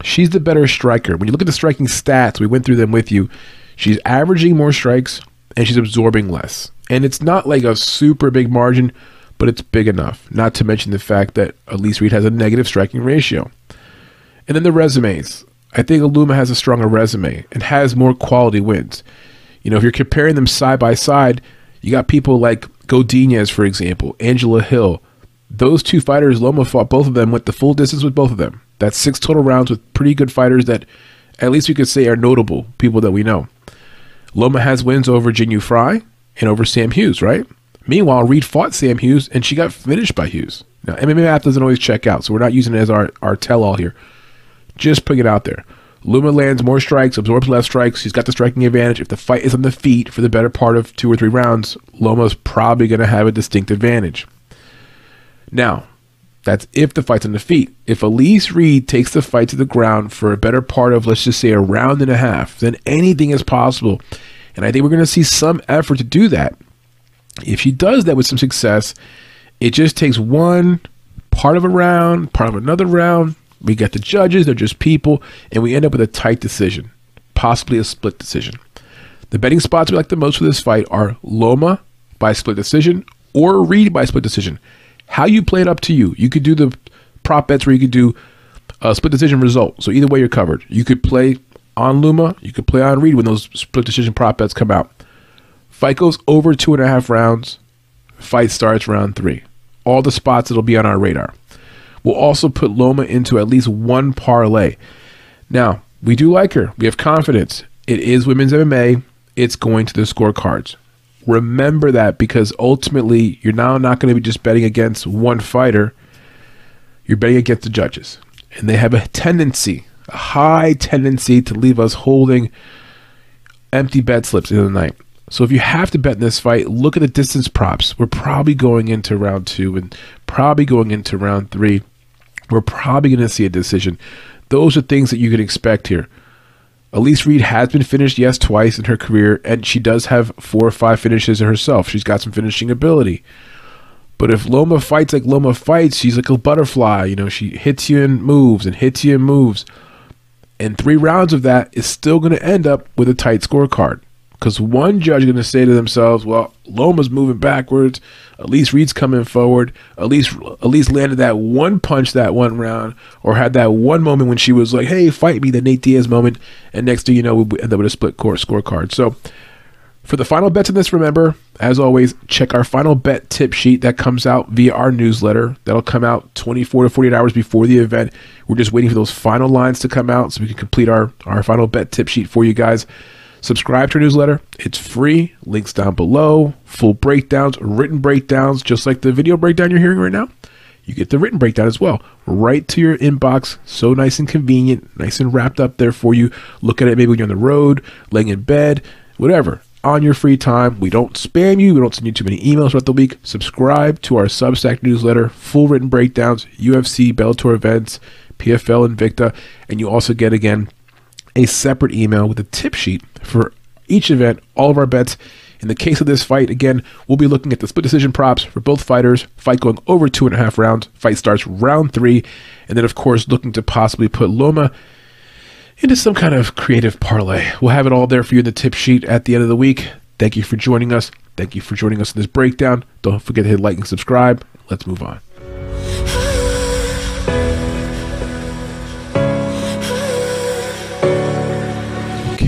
she's the better striker. When you look at the striking stats, we went through them with you. She's averaging more strikes and she's absorbing less. And it's not like a super big margin, but it's big enough. Not to mention the fact that Elise Reed has a negative striking ratio. And then the resumes. I think Loma has a stronger resume and has more quality wins. You know, if you're comparing them side by side, you got people like Godinez, for example, Angela Hill. Those two fighters, Loma fought both of them, went the full distance with both of them. That's six total rounds with pretty good fighters that at least we could say are notable, people that we know. Loma has wins over Jinh Frey and over Sam Hughes, right? Meanwhile, Reed fought Sam Hughes and she got finished by Hughes. Now, MMA math doesn't always check out, so we're not using it as our, our tell all here. Just putting it out there. Loma lands more strikes, absorbs less strikes. He's got the striking advantage. If the fight is on the feet for the better part of two or three rounds, Loma's probably going to have a distinct advantage. Now, that's if the fight's on the feet. If Elise Reed takes the fight to the ground for a better part of, let's just say, a round and a half, then anything is possible. And I think we're going to see some effort to do that. If she does that with some success, it just takes one part of a round, part of another round, we get the judges, they're just people, and we end up with a tight decision, possibly a split decision. The betting spots we like the most for this fight are Loma by split decision or Reed by split decision. How you play it up to you. You could do the prop bets where you could do a split decision result. So either way, you're covered. You could play on Loma. You could play on Reed when those split decision prop bets come out. Fight goes over two and a half rounds. Fight starts round three. All the spots that'll be on our radar. We'll also put Loma into at least one parlay. Now, we do like her. We have confidence. It is women's MMA. It's going to the scorecards. Remember that because ultimately, you're now not going to be just betting against one fighter. You're betting against the judges. And they have a tendency, a high tendency to leave us holding empty bet slips in the night. So if you have to bet in this fight, look at the distance props. We're probably going into round two and probably going into round three. We're probably going to see a decision. Those are things that you can expect here. Elise Reed has been finished, yes, twice in her career, and she does have four or five finishes herself. She's got some finishing ability. But if Loma fights like Loma fights, she's like a butterfly. You know, she hits you and moves and hits you and moves. And three rounds of that is still going to end up with a tight scorecard. Because one judge is going to say to themselves, well, Loma's moving backwards. Elise Reed's coming forward. Elise, Elise landed that one punch that one round, or had that one moment when she was like, hey, fight me, the Nate Diaz moment. And next thing you know, we end up with a split court scorecard. So for the final bets in this, remember, as always, check our final bet tip sheet that comes out via our newsletter. That'll come out 24 to 48 hours before the event. We're just waiting for those final lines to come out so we can complete our, our final bet tip sheet for you guys. Subscribe to our newsletter. It's free. Links down below. Full breakdowns, written breakdowns, just like the video breakdown you're hearing right now. You get the written breakdown as well, right to your inbox. So nice and convenient, nice and wrapped up there for you. Look at it maybe when you're on the road, laying in bed, whatever. On your free time. We don't spam you. We don't send you too many emails throughout the week. Subscribe to our Substack newsletter, full written breakdowns, UFC, Bellator events, PFL, Invicta, and you also get again a separate email with a tip sheet for each event, all of our bets. In the case of this fight, again, we'll be looking at the split decision props for both fighters. Fight going over two and a half rounds. Fight starts round three. And then, of course, looking to possibly put Loma into some kind of creative parlay. We'll have it all there for you in the tip sheet at the end of the week. Thank you for joining us. Thank you for joining us in this breakdown. Don't forget to hit like and subscribe. Let's move on.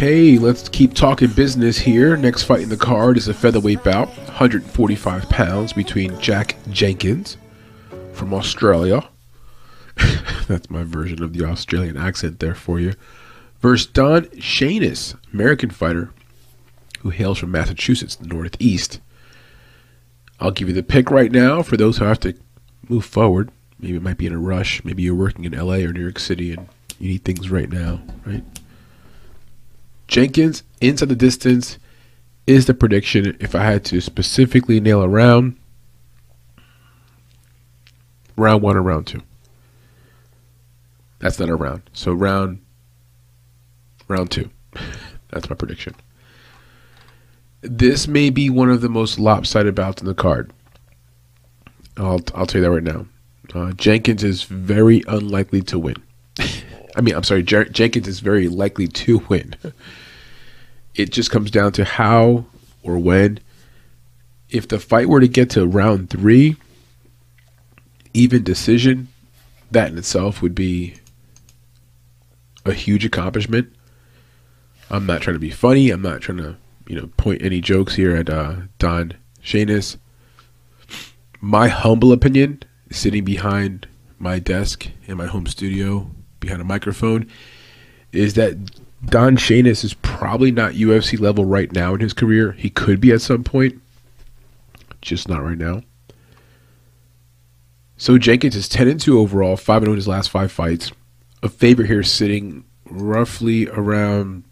Okay, let's keep talking business here. Next fight in the card is a featherweight bout, 145 pounds, between Jack Jenkins from Australia. That's my version of the Australian accent there for you. Versus Don Shainis, American fighter who hails from Massachusetts, the Northeast. I'll give you the pick right now for those who have to move forward. Maybe it might be in a rush. Maybe you're working in LA or New York City and you need things right now, right? Jenkins inside the distance is the prediction. If I had to specifically nail a round, round one or round two. That's not a round. So round round two. That's my prediction. This may be one of the most lopsided bouts in the card. I'll I'll tell you that right now. Uh, Jenkins is very unlikely to win. I mean, I'm sorry, Jer- Jenkins is very likely to win. it just comes down to how or when. If the fight were to get to round three, even decision, that in itself would be a huge accomplishment. I'm not trying to be funny. I'm not trying to, you know, point any jokes here at uh, Don Shainis. My humble opinion, sitting behind my desk in my home studio behind a microphone, is that Don Shainis is probably not UFC level right now in his career. He could be at some point, just not right now. So Jenkins is 10 and 2 overall, 5 0 in his last five fights. A favorite here sitting roughly around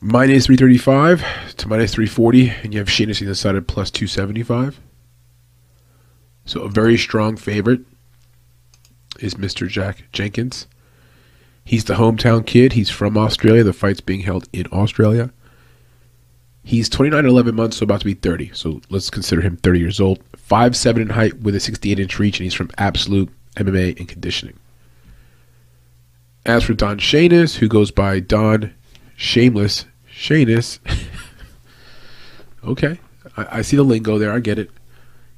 minus 335 to minus 340, and you have Shainis on the side at plus 275. So a very strong favorite is Mr. Jack Jenkins. He's the hometown kid. He's from Australia. The fight's being held in Australia. He's 29 11 months, so about to be 30. So let's consider him 30 years old. 5'7 in height with a 68 inch reach, and he's from Absolute MMA and Conditioning. As for Don Shainis, who goes by Don Shameless Shainis. okay, I, I see the lingo there. I get it.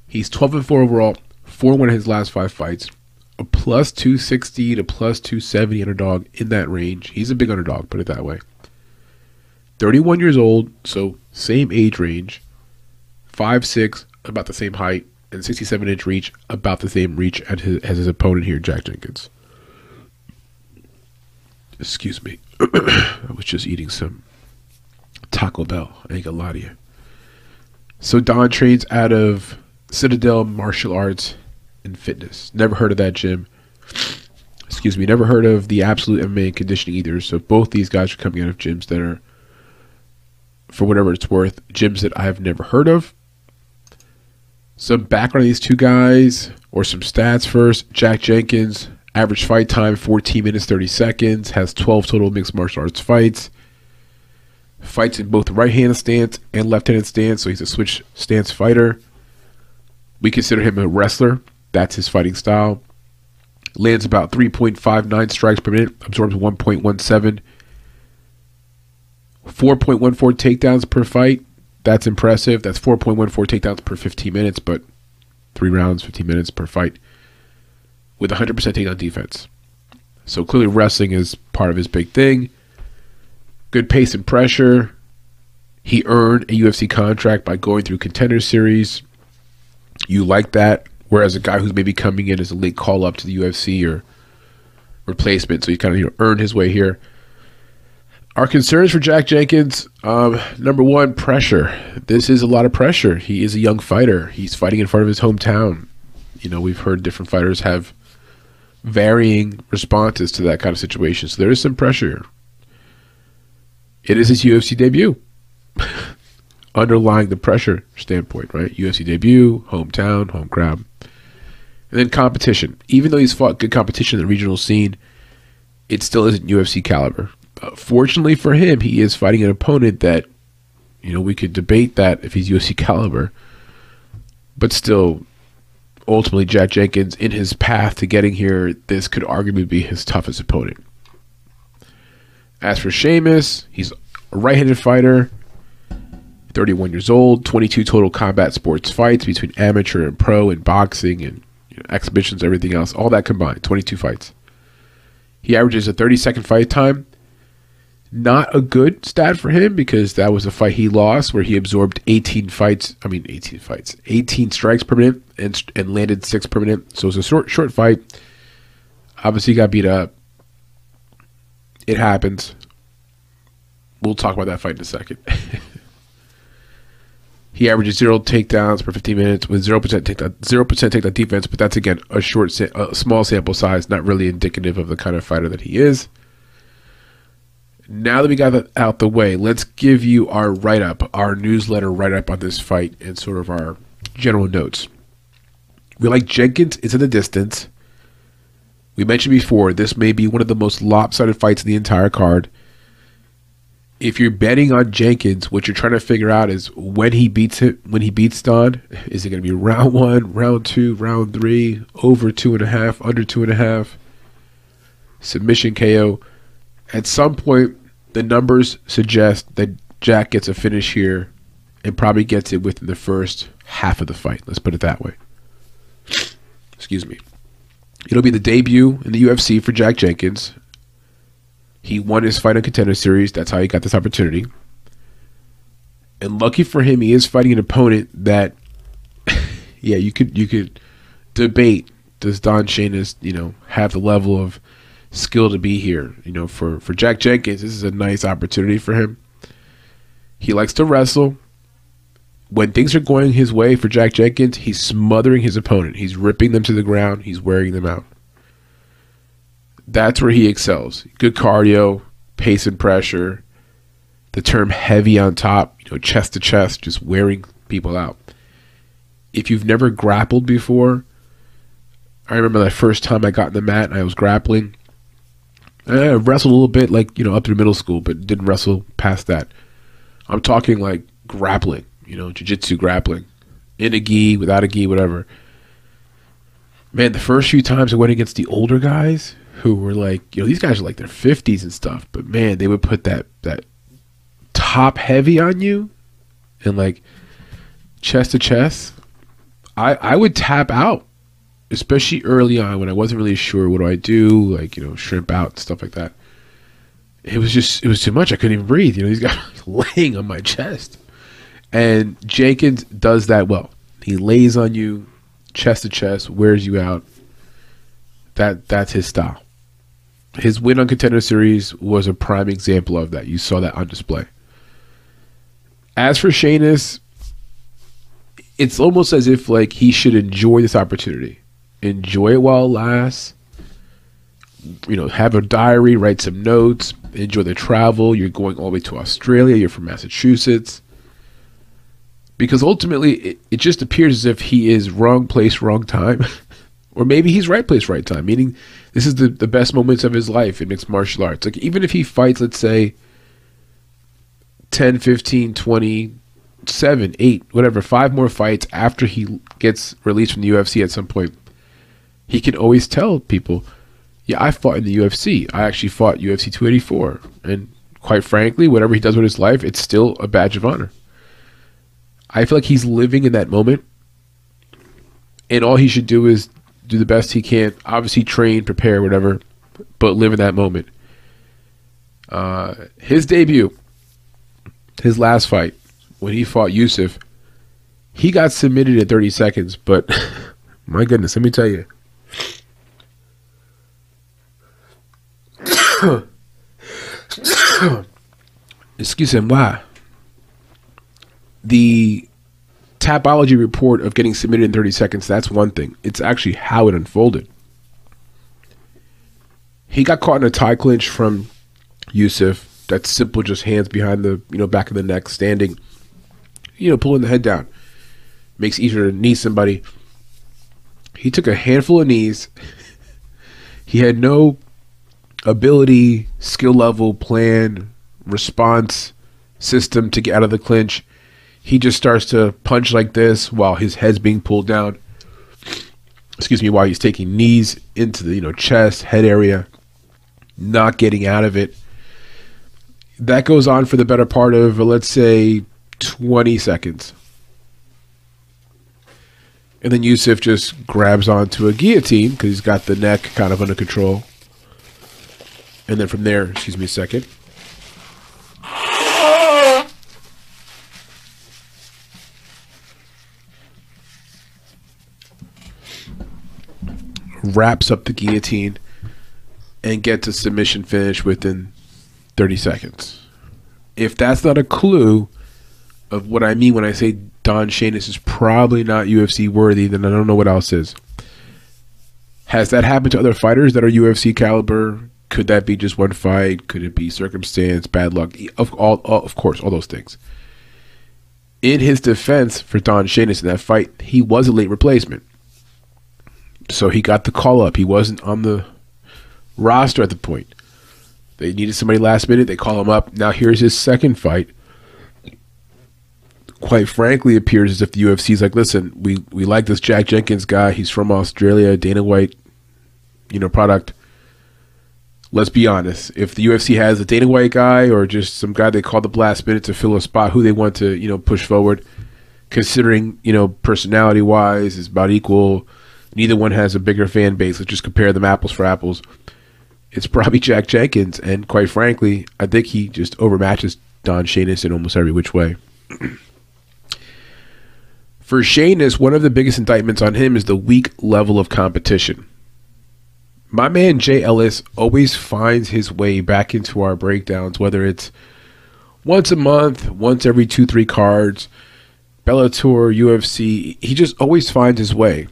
He's 12 and 4 overall, 4 1 in his last five fights, a plus 260 to plus 270 underdog in that range. He's a big underdog, put it that way. 31 years old, so same age range, five six, about the same height, and 67 inch reach, about the same reach as his, as his opponent here, Jack Jenkins. Excuse me. I was just eating some Taco Bell. I ain't gonna lie to you. So Don trains out of Citadel Martial Arts and Fitness. Never heard of that gym. Excuse me. Never heard of the Absolute MMA Conditioning either. So both these guys are coming out of gyms that are, for whatever it's worth, gyms that I've never heard of. Some background on these two guys, or some stats first. Jack Jenkins, average fight time 14 minutes 30 seconds, has 12 total mixed martial arts fights. Fights in both right handed stance and left handed stance, so he's a switch stance fighter. We consider him a wrestler. That's his fighting style. Lands about 3.59 strikes per minute, absorbs 1.17. 4.14 takedowns per fight. That's impressive. That's 4.14 takedowns per 15 minutes, but three rounds, 15 minutes per fight with 100% takedown defense. So clearly, wrestling is part of his big thing. Good pace and pressure. He earned a UFC contract by going through contender series. You like that. Whereas a guy who's maybe coming in as a late call up to the UFC or replacement, so he kind of you know, earned his way here. Our concerns for Jack Jenkins, um, number one, pressure. This is a lot of pressure. He is a young fighter. He's fighting in front of his hometown. You know, we've heard different fighters have varying responses to that kind of situation. So there is some pressure. It is his UFC debut. Underlying the pressure standpoint, right? UFC debut, hometown, home crowd. And then competition. Even though he's fought good competition in the regional scene, it still isn't UFC caliber. Uh, fortunately for him, he is fighting an opponent that, you know, we could debate that if he's UFC caliber, but still, ultimately, Jack Jenkins, in his path to getting here, this could arguably be his toughest opponent. As for Sheamus, he's a right handed fighter, 31 years old, 22 total combat sports fights between amateur and pro and boxing and exhibitions, everything else, all that combined, 22 fights. He averages a 30 second fight time. Not a good stat for him because that was a fight he lost where he absorbed 18 fights. I mean, 18 fights, 18 strikes per minute and, and landed six per minute. So it was a short, short fight. Obviously, got beat up. It happens. We'll talk about that fight in a second. he averages zero takedowns per 15 minutes with zero percent takedown, zero percent takedown defense. But that's again a short, a small sample size, not really indicative of the kind of fighter that he is. Now that we got that out the way, let's give you our write up, our newsletter write up on this fight, and sort of our general notes. We like Jenkins is in the distance. We mentioned before this may be one of the most lopsided fights in the entire card. If you're betting on Jenkins, what you're trying to figure out is when he beats it. When he beats Don, is it going to be round one, round two, round three, over two and a half, under two and a half, submission KO? At some point, the numbers suggest that Jack gets a finish here and probably gets it within the first half of the fight. Let's put it that way. Excuse me. It'll be the debut in the UFC for Jack Jenkins. He won his fight on Contender Series. That's how he got this opportunity. And lucky for him, he is fighting an opponent that, yeah, you could you could debate does Don Shainis, you know, have the level of skill to be here. You know, for for Jack Jenkins, this is a nice opportunity for him. He likes to wrestle. When things are going his way for Jack Jenkins, he's smothering his opponent. He's ripping them to the ground. He's wearing them out. That's where he excels. Good cardio, pace and pressure. The term heavy on top, you know, chest to chest, just wearing people out. If you've never grappled before, I remember the first time I got in the mat and I was grappling. I wrestled a little bit, like you know, up through middle school, but didn't wrestle past that. I'm talking like grappling, you know, jiu-jitsu grappling, in a gi, without a gi, whatever. Man, the first few times I went against the older guys who were like, you know, these guys are like their 50s and stuff, but man, they would put that that top heavy on you, and like chest to chest. I I would tap out. especially early on when I wasn't really sure what do I do, like you know, shrimp out and stuff like that. It was just it was too much. I couldn't even breathe. You know, he's got laying on my chest, and Jenkins does that well. He lays on you, chest to chest, wears you out. That that's his style. His win on Contender Series was a prime example of that. You saw that on display. As for Shanus, it's almost as if like he should enjoy this opportunity, enjoy it while it lasts. You know, have a diary, write some notes, enjoy the travel. You're going all the way to Australia. You're from Massachusetts. Because ultimately, it, it just appears as if he is wrong place, wrong time. or maybe he's right place, right time. Meaning, this is the, the best moments of his life in mixed martial arts. Like, even if he fights, let's say, 10, 15, 20, 7, 8, whatever, five more fights after he gets released from the UFC at some point, he can always tell people, yeah, I fought in the UFC. I actually fought UFC 284. And quite frankly, whatever he does with his life, it's still a badge of honor. I feel like he's living in that moment. And all he should do is do the best he can. Obviously, train, prepare, whatever, but live in that moment. Uh, his debut, his last fight, when he fought Yusuff, he got submitted in 30 seconds. But my goodness, let me tell you. Excuse me, why? The Tapology report of getting submitted in 30 seconds, that's one thing. It's actually how it unfolded. He got caught in a tie clinch from Yusuff. That's simple, just hands behind the you know back of the neck, standing, you know, pulling the head down. Makes easier to knee somebody. He took a handful of knees. He had no ability, skill level, plan, response system to get out of the clinch he just starts to punch like this while his head's being pulled down. Excuse me, while he's taking knees into the you know chest, head area, not getting out of it. That goes on for the better part of let's say 20 seconds. And then Yusuff just grabs onto a guillotine because he's got the neck kind of under control. And then from there, excuse me a second. Wraps up the guillotine and gets a submission finish within 30 seconds. If that's not a clue of what I mean when I say Don Shanus is probably not UFC worthy, then I don't know what else is. Has that happened to other fighters that are UFC caliber? Could that be just one fight? Could it be circumstance, bad luck? Of all, of course, all those things. In his defense for Don Shanus in that fight, he was a late replacement. So he got the call up. He wasn't on the roster at the point. They needed somebody last minute. They call him up. Now here's his second fight. Quite frankly, it appears as if the UFC's like, listen, we, we like this Jack Jenkins guy. He's from Australia, Dana White, you know, product. Let's be honest. If the UFC has a Dana White guy or just some guy they call the last minute to fill a spot, who they want to, you know, push forward, considering, you know, personality wise is about equal Neither one has a bigger fan base. Let's just compare them apples for apples. It's probably Jack Jenkins, and quite frankly, I think he just overmatches Don Shanus in almost every which way. for Shanus, one of the biggest indictments on him is the weak level of competition. My man Jay Ellis always finds his way back into our breakdowns, whether it's once a month, once every two, three cards, Bellator, UFC. He just always finds his way.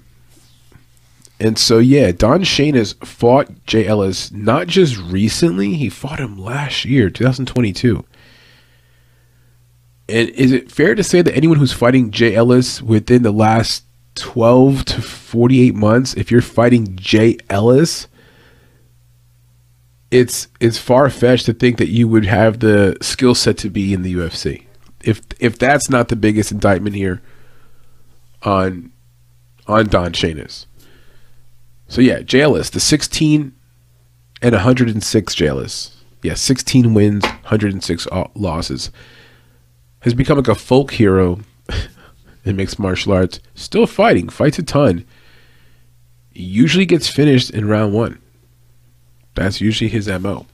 And so, yeah, Don Shanus fought Jay Ellis not just recently, he fought him last year, 2022. And is it fair to say that anyone who's fighting Jay Ellis within the last 12 to 48 months, if you're fighting Jay Ellis, it's it's far fetched to think that you would have the skill set to be in the UFC. If if that's not the biggest indictment here on on Don Shanus. So yeah, Ellis, the 16 and 106 Jay Ellis. Yeah, 16 wins, 106 uh, losses. Has become like a folk hero in mixed martial arts. Still fighting, fights a ton. usually gets finished in round one. That's usually his MO.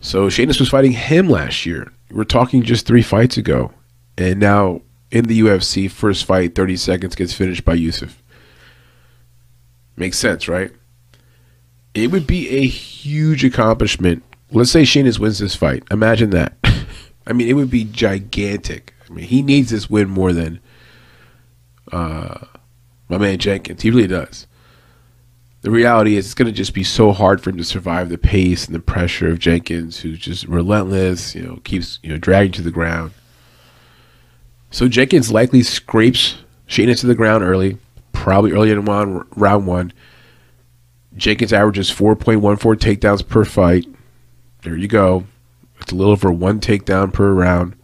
So Sheamus was fighting him last year. We're talking just three fights ago. And now in the UFC, first fight, 30 seconds, gets finished by Yusuff. Makes sense, right? It would be a huge accomplishment. Let's say Sheamus wins this fight. Imagine that. I mean, it would be gigantic. I mean, he needs this win more than uh, my man Jenkins. He really does. The reality is, it's going to just be so hard for him to survive the pace and the pressure of Jenkins, who's just relentless. You know, keeps you know dragging to the ground. So Jenkins likely scrapes Shane to the ground early, probably early in round one. Jenkins averages 4.14 takedowns per fight. There you go. It's a little over one takedown per round.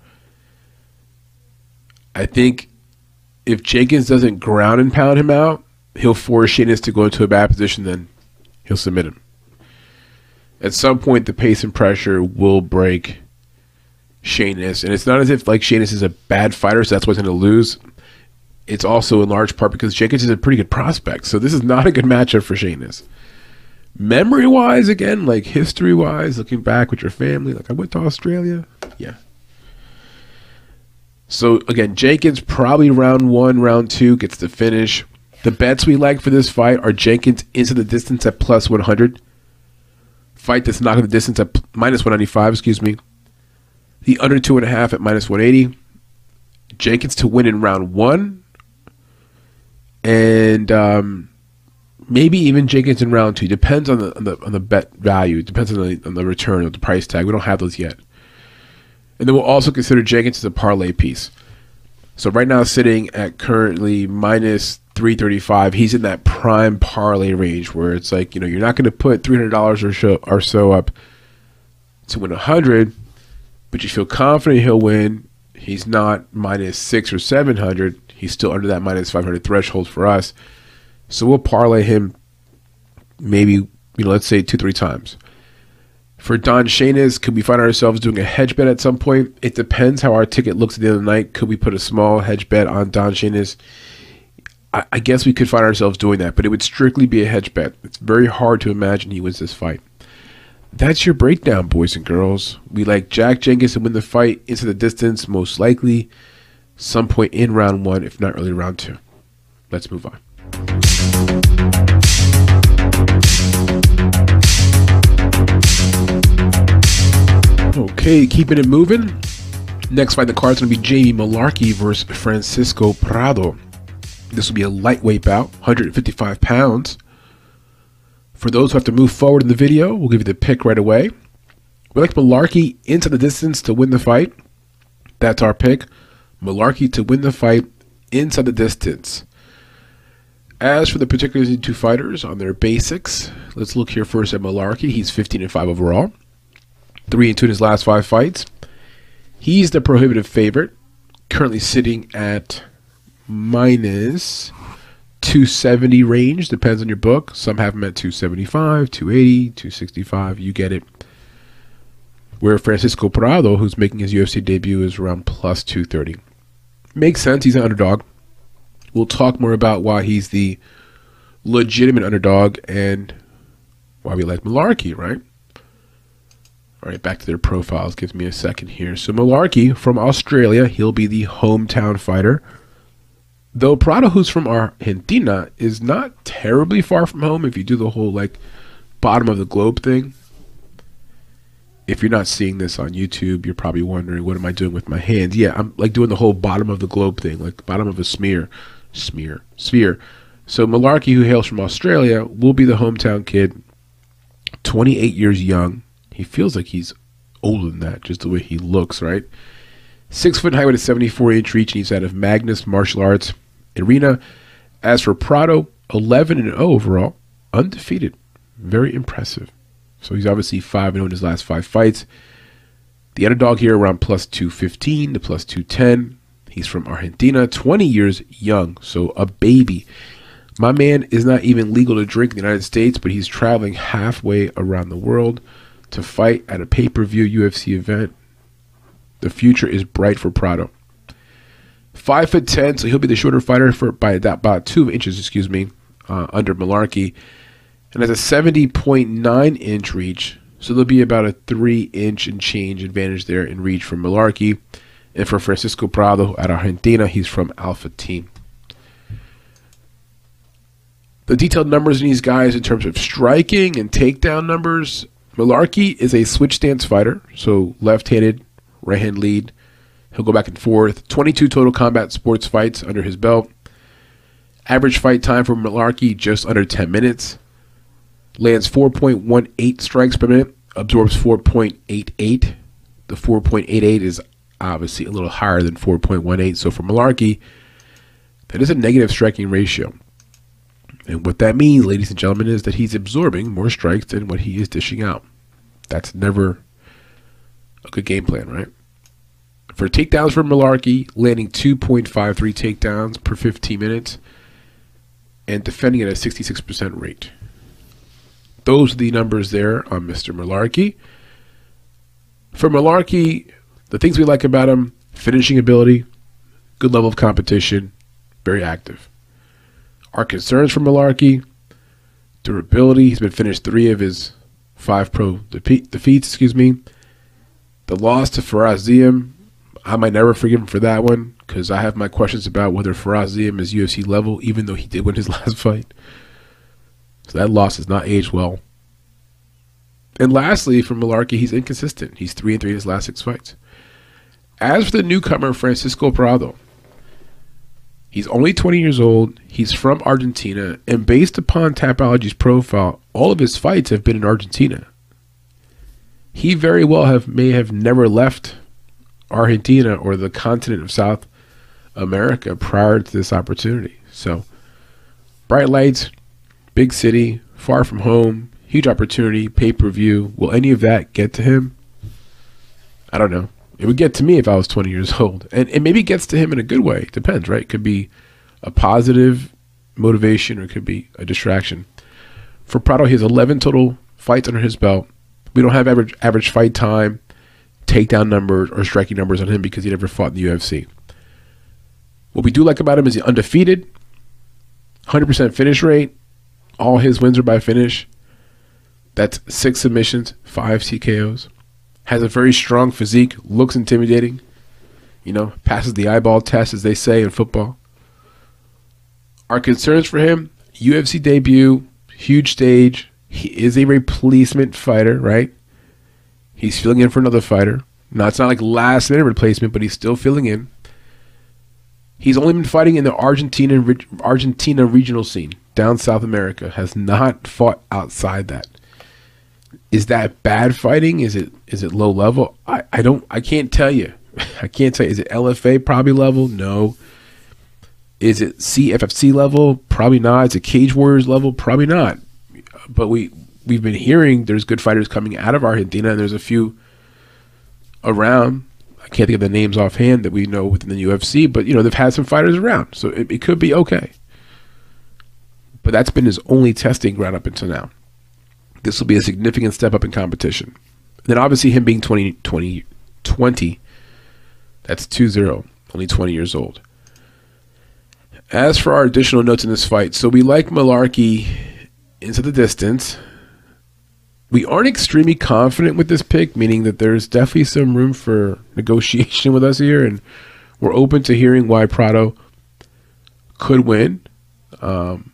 I think if Jenkins doesn't ground and pound him out, he'll force Sheamus to go into a bad position, then he'll submit him. At some point, the pace and pressure will break Sheamus, and it's not as if like Sheamus is a bad fighter, so that's why he's going to lose. It's also in large part because Jenkins is a pretty good prospect, so this is not a good matchup for Sheamus. Memory wise, again, like history wise, looking back with your family, like I went to Australia, yeah. So again, Jenkins probably round one, round two gets the finish. The bets we like for this fight are Jenkins into the distance at plus 100. Fight that's not the distance at minus 195, excuse me. The under two and a half at minus 180. Jenkins to win in round one. And um, maybe even Jenkins in round two. Depends on the on the, on the bet value. Depends on the, on the return of the price tag. We don't have those yet. And then we'll also consider Jenkins as a parlay piece. So right now, sitting at currently minus 335 he's in that prime parlay range where it's like you know you're not going to put $300 or so, or so up to win 100 but you feel confident he'll win he's not minus 6 or 700 he's still under that minus 500 threshold for us so we'll parlay him maybe you know let's say two three times for Don Shainis, could we find ourselves doing a hedge bet at some point? It depends how our ticket looks at the end of the night. Could we put a small hedge bet on Don Shainis? I, I guess we could find ourselves doing that, but it would strictly be a hedge bet. It's very hard to imagine he wins this fight. That's your breakdown, boys and girls. We like Jack Jenkins to win the fight into the distance, most likely some point in round one, if not early round two. Let's move on. Okay, keeping it moving. Next fight, the card's going to be Jamie Mullarkey versus Francisco Prado. This will be a lightweight bout, 155 pounds. For those who have to move forward in the video, we'll give you the pick right away. We like Mullarkey into the distance to win the fight. That's our pick. Mullarkey to win the fight inside the distance. As for the particulars of the two fighters on their basics, let's look here first at Mullarkey. He's 15 and 5 overall, 3 and 2 in his last five fights. He's the prohibitive favorite, currently sitting at minus 270 range. Depends on your book. Some have them at 275, 280, 265. You get it. Where Francisco Prado, who's making his UFC debut, is around plus 230. Makes sense. He's an underdog. We'll talk more about why he's the legitimate underdog and why we like Mullarkey, right? All right, back to their profiles. Gives me a second here. So Mullarkey from Australia, he'll be the hometown fighter. Though Prado, who's from Argentina, is not terribly far from home if you do the whole like bottom of the globe thing. If you're not seeing this on YouTube, you're probably wondering what am I doing with my hands? Yeah, I'm like doing the whole bottom of the globe thing, like bottom of a smear, smear, sphere. So Mullarkey, who hails from Australia, will be the hometown kid. 28 years young. He feels like he's older than that, just the way he looks, right? Six foot high with a 74 inch reach, and he's out of Magnus Martial Arts Arena. As for Prado, 11 and 0 overall, undefeated. Very impressive. So he's obviously 5 0 in his last five fights. The underdog here around plus 215 to plus 210. He's from Argentina, 20 years young, so a baby. My man is not even legal to drink in the United States, but he's traveling halfway around the world to fight at a pay per view UFC event the future is bright for Prado. Five foot ten, so he'll be the shorter fighter for by about two inches, excuse me, uh, under Mullarkey and has a 70.9 inch reach. So there'll be about a three inch and change advantage there in reach from Mullarkey. And for Francisco Prado at Argentina, he's from Alpha Team. The detailed numbers in these guys in terms of striking and takedown numbers. Mullarkey is a switch stance fighter, so left handed, right hand lead. He'll go back and forth. 22 total combat sports fights under his belt. Average fight time for Mullarkey just under 10 minutes lands 4.18 strikes per minute, absorbs 4.88. The 4.88 is obviously a little higher than 4.18. So for Mullarkey, that is a negative striking ratio. And what that means, ladies and gentlemen, is that he's absorbing more strikes than what he is dishing out. That's never a good game plan, right? For takedowns for Mullarkey, landing 2.53 takedowns per 15 minutes and defending at a 66% rate. Those are the numbers there on Mr. Mullarkey. For Mullarkey, the things we like about him finishing ability, good level of competition, very active. Our concerns for Mullarkey durability. He's been finished three of his five pro defeats. Excuse me. The loss to Fares Ziam, I might never forgive him for that one because I have my questions about whether Fares Ziam is UFC level, even though he did win his last fight. So that loss has not aged well. And lastly, for Mullarkey, he's inconsistent. He's three and three in his last six fights. As for the newcomer Francisco Prado, he's only 20 years old. He's from Argentina, and based upon Tapology's profile, all of his fights have been in Argentina. He very well have may have never left Argentina or the continent of South America prior to this opportunity. So, bright lights, big city, far from home, huge opportunity, pay per view. Will any of that get to him? I don't know. It would get to me if I was 20 years old. And it maybe gets to him in a good way. Depends, right? It could be a positive motivation or it could be a distraction. For Prado, he has 11 total fights under his belt. We don't have average average fight time, takedown numbers, or striking numbers on him because he never fought in the UFC. What we do like about him is he's undefeated, 100% finish rate, all his wins are by finish. That's six submissions, five TKOs. Has a very strong physique, looks intimidating. You know, passes the eyeball test, as they say in football. Our concerns for him UFC debut, huge stage. He is a replacement fighter, right? He's filling in for another fighter. Now, it's not like last minute replacement, but he's still filling in. He's only been fighting in the Argentina Argentina regional scene down South America, has not fought outside that. Is that bad fighting? Is it is it low level? I, I don't I can't tell you. I can't tell you. Is it LFA probably level? No. Is it CFFC level? Probably not. Is it Cage Warriors level? Probably not. But we we've been hearing there's good fighters coming out of Argentina, and there's a few around. I can't think of the names offhand that we know within the UFC, but you know they've had some fighters around, so it, it could be okay but that's been his only testing ground up until now. This will be a significant step up in competition. then obviously him being 20, 20, 20 that's 2-0, only 20 years old. As for our additional notes in this fight, so we like Mullarkey into the distance. We aren't extremely confident with this pick, meaning that there's definitely some room for negotiation with us here, and we're open to hearing why Prado could win. Um,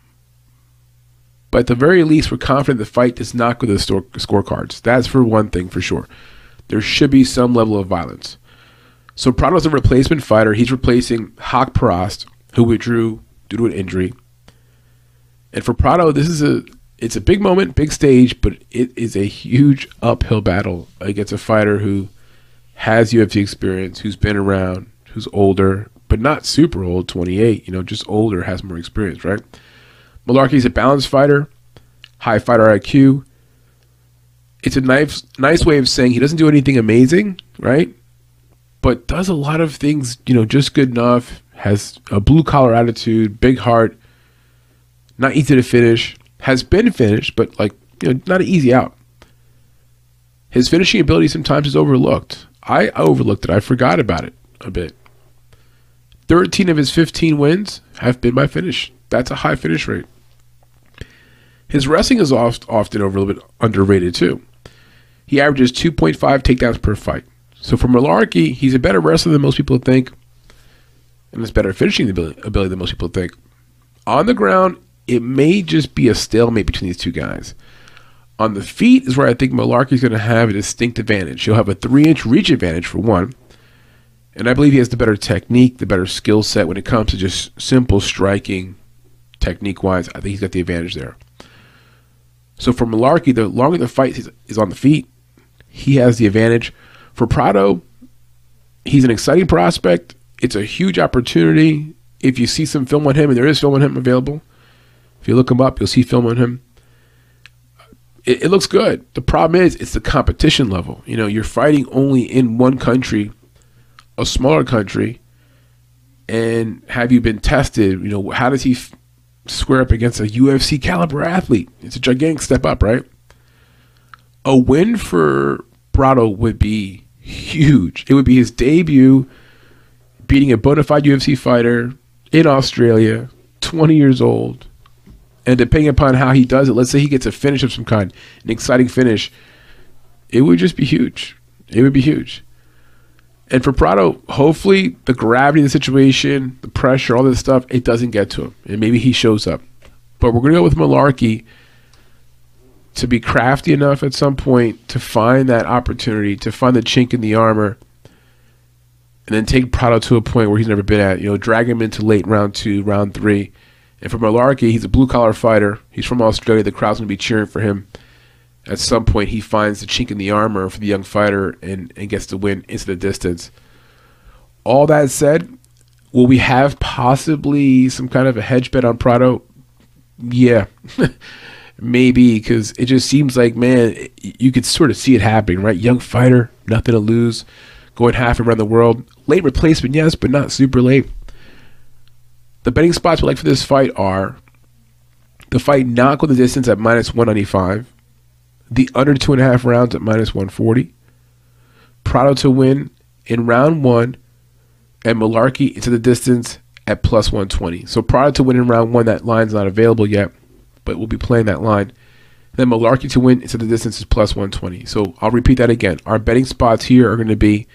but at the very least, we're confident the fight does not go to the store, scorecards. That's for one thing for sure. There should be some level of violence. So Prado's a replacement fighter. He's replacing Hawk Prost, who withdrew due to an injury. And for Prado, this is a it's a big moment, big stage, but it is a huge uphill battle against a fighter who has UFC experience, who's been around, who's older, but not super old, 28, you know, just older, has more experience, right? Mullarkey's a balanced fighter, high fighter IQ. It's a nice, nice way of saying he doesn't do anything amazing, right? But does a lot of things, you know, just good enough. Has a blue collar attitude, big heart, not easy to finish. Has been finished, but like you know, not an easy out. His finishing ability sometimes is overlooked. I overlooked it. I forgot about it a bit. 13 of his 15 wins have been by finish. That's a high finish rate. His wrestling is oft, often a little bit underrated too. He averages 2.5 takedowns per fight. So for Mullarkey, he's a better wrestler than most people think, and has better finishing ability than most people think. On the ground, it may just be a stalemate between these two guys. On the feet is where I think Mullarkey's going to have a distinct advantage. He'll have a three-inch reach advantage for one, and I believe he has the better technique, the better skill set when it comes to just simple striking, technique-wise. I think he's got the advantage there. So for Mullarkey, the longer the fight is on the feet, he has the advantage. For Prado, he's an exciting prospect. It's a huge opportunity. If you see some film on him, and there is film on him available, if you look him up, you'll see film on him. It, it looks good. The problem is, it's the competition level. You know, you're fighting only in one country, a smaller country, and have you been tested? You know, how does he f- square up against a UFC caliber athlete? It's a gigantic step up, right? A win for Prado would be huge. It would be his debut beating a bona fide UFC fighter in Australia, 20 years old. And depending upon how he does it, let's say he gets a finish of some kind, an exciting finish, it would just be huge. It would be huge. And for Prado, hopefully the gravity of the situation, the pressure, all this stuff, it doesn't get to him. And maybe he shows up. But we're going to go with Mullarkey to be crafty enough at some point to find that opportunity, to find the chink in the armor, and then take Prado to a point where he's never been at. You know, drag him into late round two, round three. And for Mullarkey, he's a blue collar fighter. He's from Australia. The crowd's going to be cheering for him. At some point, he finds the chink in the armor for the young fighter and, and gets the win into the distance. All that said, will we have possibly some kind of a hedge bet on Prado? Yeah. maybe because it just seems like man you could sort of see it happening right young fighter nothing to lose going half around the world late replacement yes but not super late the betting spots we like for this fight are the fight not go the distance at minus 195 the under two and a half rounds at minus 140 prado to win in round one and Mullarkey into the distance at plus 120 so prado to win in round one that line's not available yet but we'll be playing that line. then Mullarkey to win into the distance is plus 120. So I'll repeat that again. Our betting spots here are going to be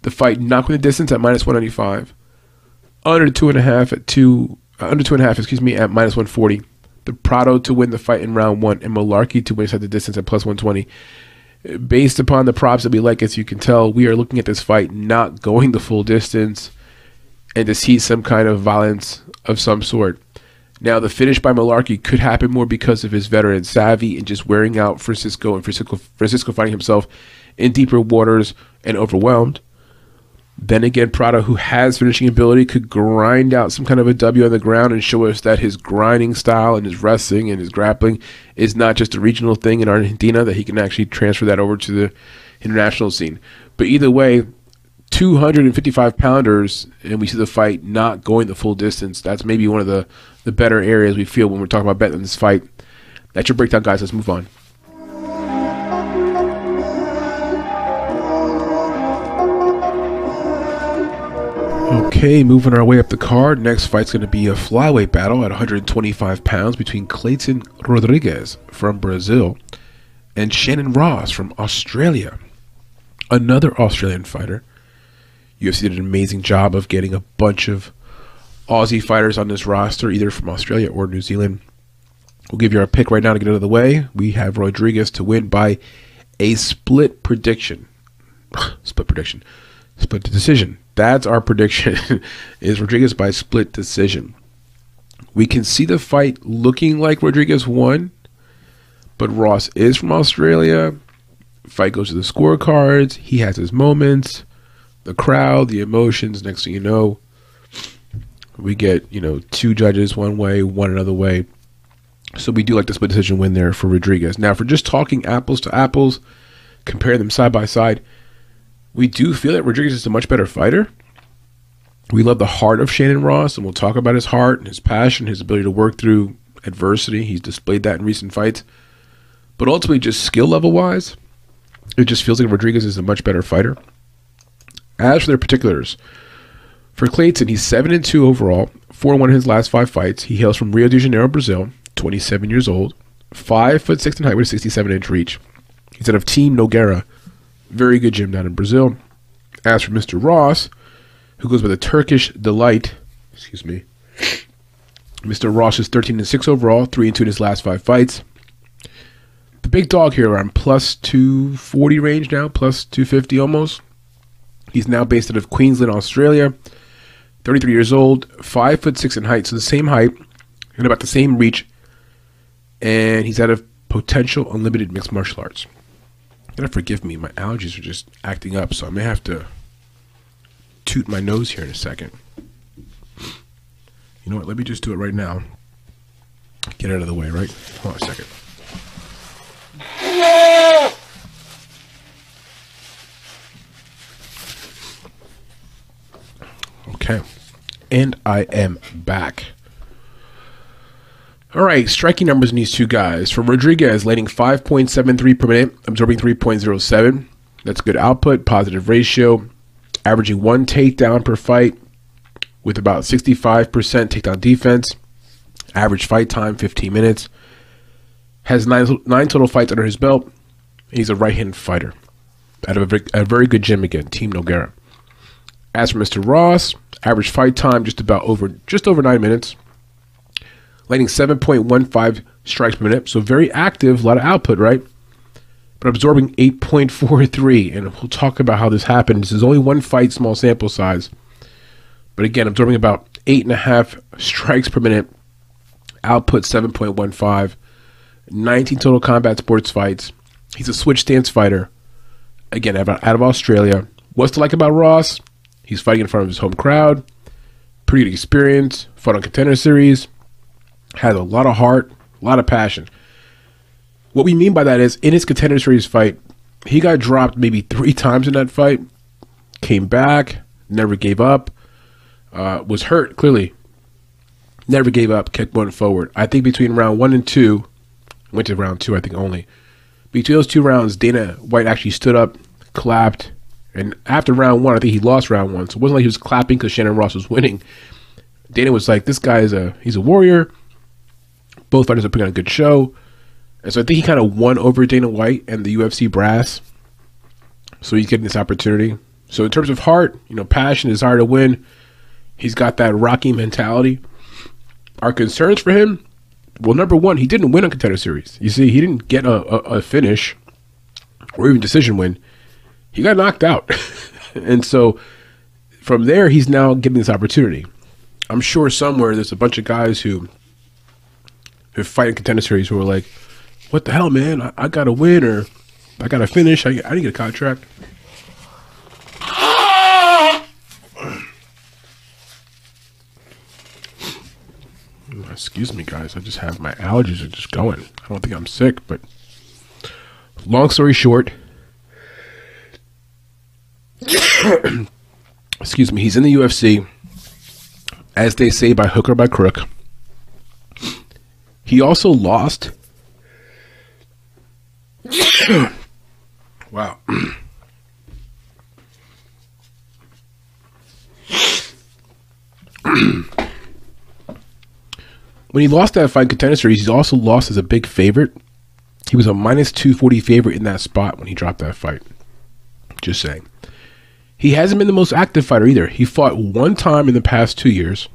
the fight not going the distance at minus 195, under two and a half at two, uh, under two and a half, excuse me, at minus 140. The Prado to win the fight in round one, and Mullarkey to win inside the distance at plus 120. Based upon the props that we like, as you can tell, we are looking at this fight not going the full distance and to see some kind of violence of some sort. Now, the finish by Mullarkey could happen more because of his veteran savvy and just wearing out Francisco and Francisco, Francisco finding himself in deeper waters and overwhelmed. Then again, Prado, who has finishing ability, could grind out some kind of a W on the ground and show us that his grinding style and his wrestling and his grappling is not just a regional thing in Argentina, that he can actually transfer that over to the international scene. But either way, 255 pounders, and we see the fight not going the full distance. That's maybe one of the, the better areas we feel when we're talking about betting this fight. That's your breakdown, guys. Let's move on. Okay, moving our way up the card. Next fight's going to be a flyweight battle at 125 pounds between Clayton Rodrigues from Brazil and Shannon Ross from Australia. Another Australian fighter UFC did an amazing job of getting a bunch of Aussie fighters on this roster, either from Australia or New Zealand. We'll give you our pick right now to get out of the way. We have Rodrigues to win by a split prediction. split prediction. Split decision. That's our prediction. is Rodrigues by split decision. We can see the fight looking like Rodrigues won, but Ross is from Australia. Fight goes to the scorecards. He has his moments the crowd, the emotions. Next thing you know, we get you know two judges one way, one another way. So we do like the split decision win there for Rodrigues. Now, for just talking apples to apples, compare them side by side, we do feel that Rodrigues is a much better fighter. We love the heart of Shannon Ross, and we'll talk about his heart and his passion, his ability to work through adversity. He's displayed that in recent fights. But ultimately, just skill level wise, it just feels like Rodrigues is a much better fighter. As for their particulars, for Clayton, he's 7 and 2 overall, 4 1 in his last five fights. He hails from Rio de Janeiro, Brazil, 27 years old. five foot six in height with a 67 inch reach. He's out of Team Nogueira, very good gym down in Brazil. As for Mr. Ross, who goes by the Turkish Delight, excuse me, Mr. Ross is 13 and 6 overall, 3 and 2 in his last five fights. The big dog here around plus 240 range now, plus 250 almost. He's now based out of Queensland, Australia. 33 years old, 5 foot 6 in height, so the same height and about the same reach. And he's out of potential unlimited mixed martial arts. Gotta forgive me, my allergies are just acting up, so I may have to toot my nose here in a second. You know what? Let me just do it right now. Get out of the way, right? Hold on a second. Okay. And I am back. All right, striking numbers in these two guys. For Rodrigues, landing 5.73 per minute, absorbing 3.07. That's good output, positive ratio, averaging one takedown per fight with about 65% takedown defense. Average fight time 15 minutes. Has nine, nine total fights under his belt. He's a right hand fighter. Out of a, a very good gym again, Team Nogueira. As for Mr. Ross, average fight time just about over just over nine minutes. Landing 7.15 strikes per minute, so very active, a lot of output, right? But absorbing 8.43, and we'll talk about how this happened. This is only one fight, small sample size. But again, absorbing about eight and a half strikes per minute, output 7.15, 19 total combat sports fights. He's a switch stance fighter. Again, out of Australia. What's to like about Ross? He's fighting in front of his home crowd. Pretty good experience. Fought on contender series. Has a lot of heart, a lot of passion. What we mean by that is in his contender series fight, he got dropped maybe three times in that fight. Came back, never gave up uh, was hurt clearly. Never gave up, kept going forward. I think between round one and two, went to round two, I think only. Between those two rounds, Dana White actually stood up, clapped, and after round one, I think he lost round one. So it wasn't like he was clapping because Shannon Ross was winning. Dana was like, "This guy is a he's a warrior." Both fighters are putting on a good show, and so I think he kind of won over Dana White and the UFC brass. So he's getting this opportunity. So in terms of heart, you know, passion, desire to win, He's got that Rocky mentality. Our concerns for him, well, number one, he didn't win a contender series. You see, he didn't get a, a, a finish or even decision win. He got knocked out. and so from there, he's now getting this opportunity. I'm sure somewhere there's a bunch of guys who who fight in contender series who are like, "What the hell, man? I, I got to win or I got to finish. I, I didn't get a contract." Excuse me, guys. I just have my allergies are just going. I don't think I'm sick, but long story short, excuse me, he's in the UFC, as they say, by hook or by crook. He also lost. wow. When he lost that fight contender series, he's also lost as a big favorite. He was a minus 240 favorite in that spot when he dropped that fight. Just saying. He hasn't been the most active fighter either. He fought one time in the past two years.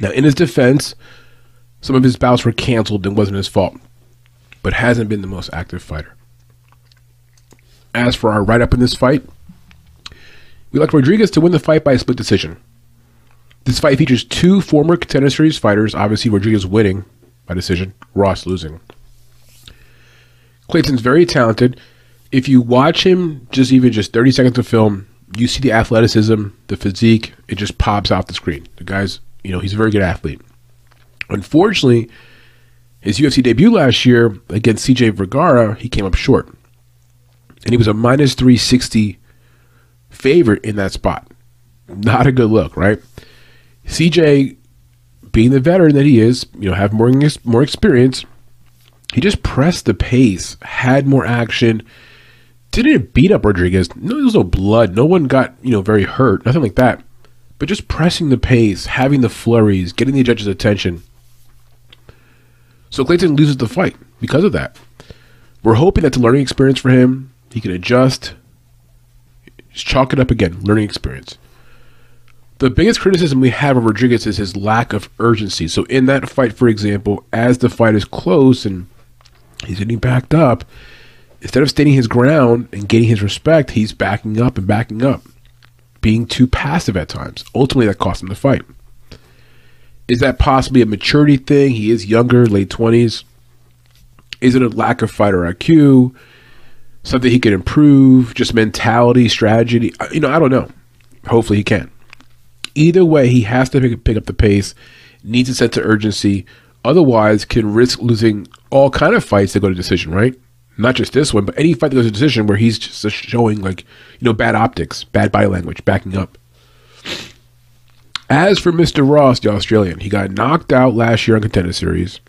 Now, in his defense, some of his bouts were canceled and wasn't his fault, but hasn't been the most active fighter. As for our write up in this fight, we like Rodrigues to win the fight by a split decision. This fight features two former contender series fighters, obviously Rodrigues winning by decision, Ross losing. Clayton's very talented. If you watch him just even just 30 seconds of film, you see the athleticism, the physique, it just pops off the screen. The guy's, you know, he's a very good athlete. Unfortunately, his UFC debut last year against CJ Vergara, he came up short. And he was a minus 360 favorite in that spot. Not a good look, right? CJ, being the veteran that he is, you know, have more more experience, he just pressed the pace, had more action, didn't beat up Rodrigues. No, there was no blood. No one got you know very hurt. Nothing like that. But just pressing the pace, having the flurries, getting the judge's attention. So Clayton loses the fight. because of that. We're hoping that's a learning experience for him. He can adjust. Just chalk it up again, learning experience. The biggest criticism we have of Rodrigues is his lack of urgency. So in that fight, for example, as the fight is close and he's getting backed up, instead of standing his ground and gaining his respect, he's backing up and backing up, being too passive at times. Ultimately, that cost him the fight. Is that possibly a maturity thing? He is younger, late 20s. Is it a lack of fighter IQ? Something he can improve? Just mentality, strategy? You know, I don't know. Hopefully he can. Either way, he has to pick, pick up the pace, needs a sense of urgency. Otherwise, can risk losing all kind of fights that go to decision, right? Not just this one, but any fight that goes to decision where he's just showing like, you know, bad optics, bad body language, backing up. As for Mr. Ross, the Australian, he got knocked out last year on Contender Series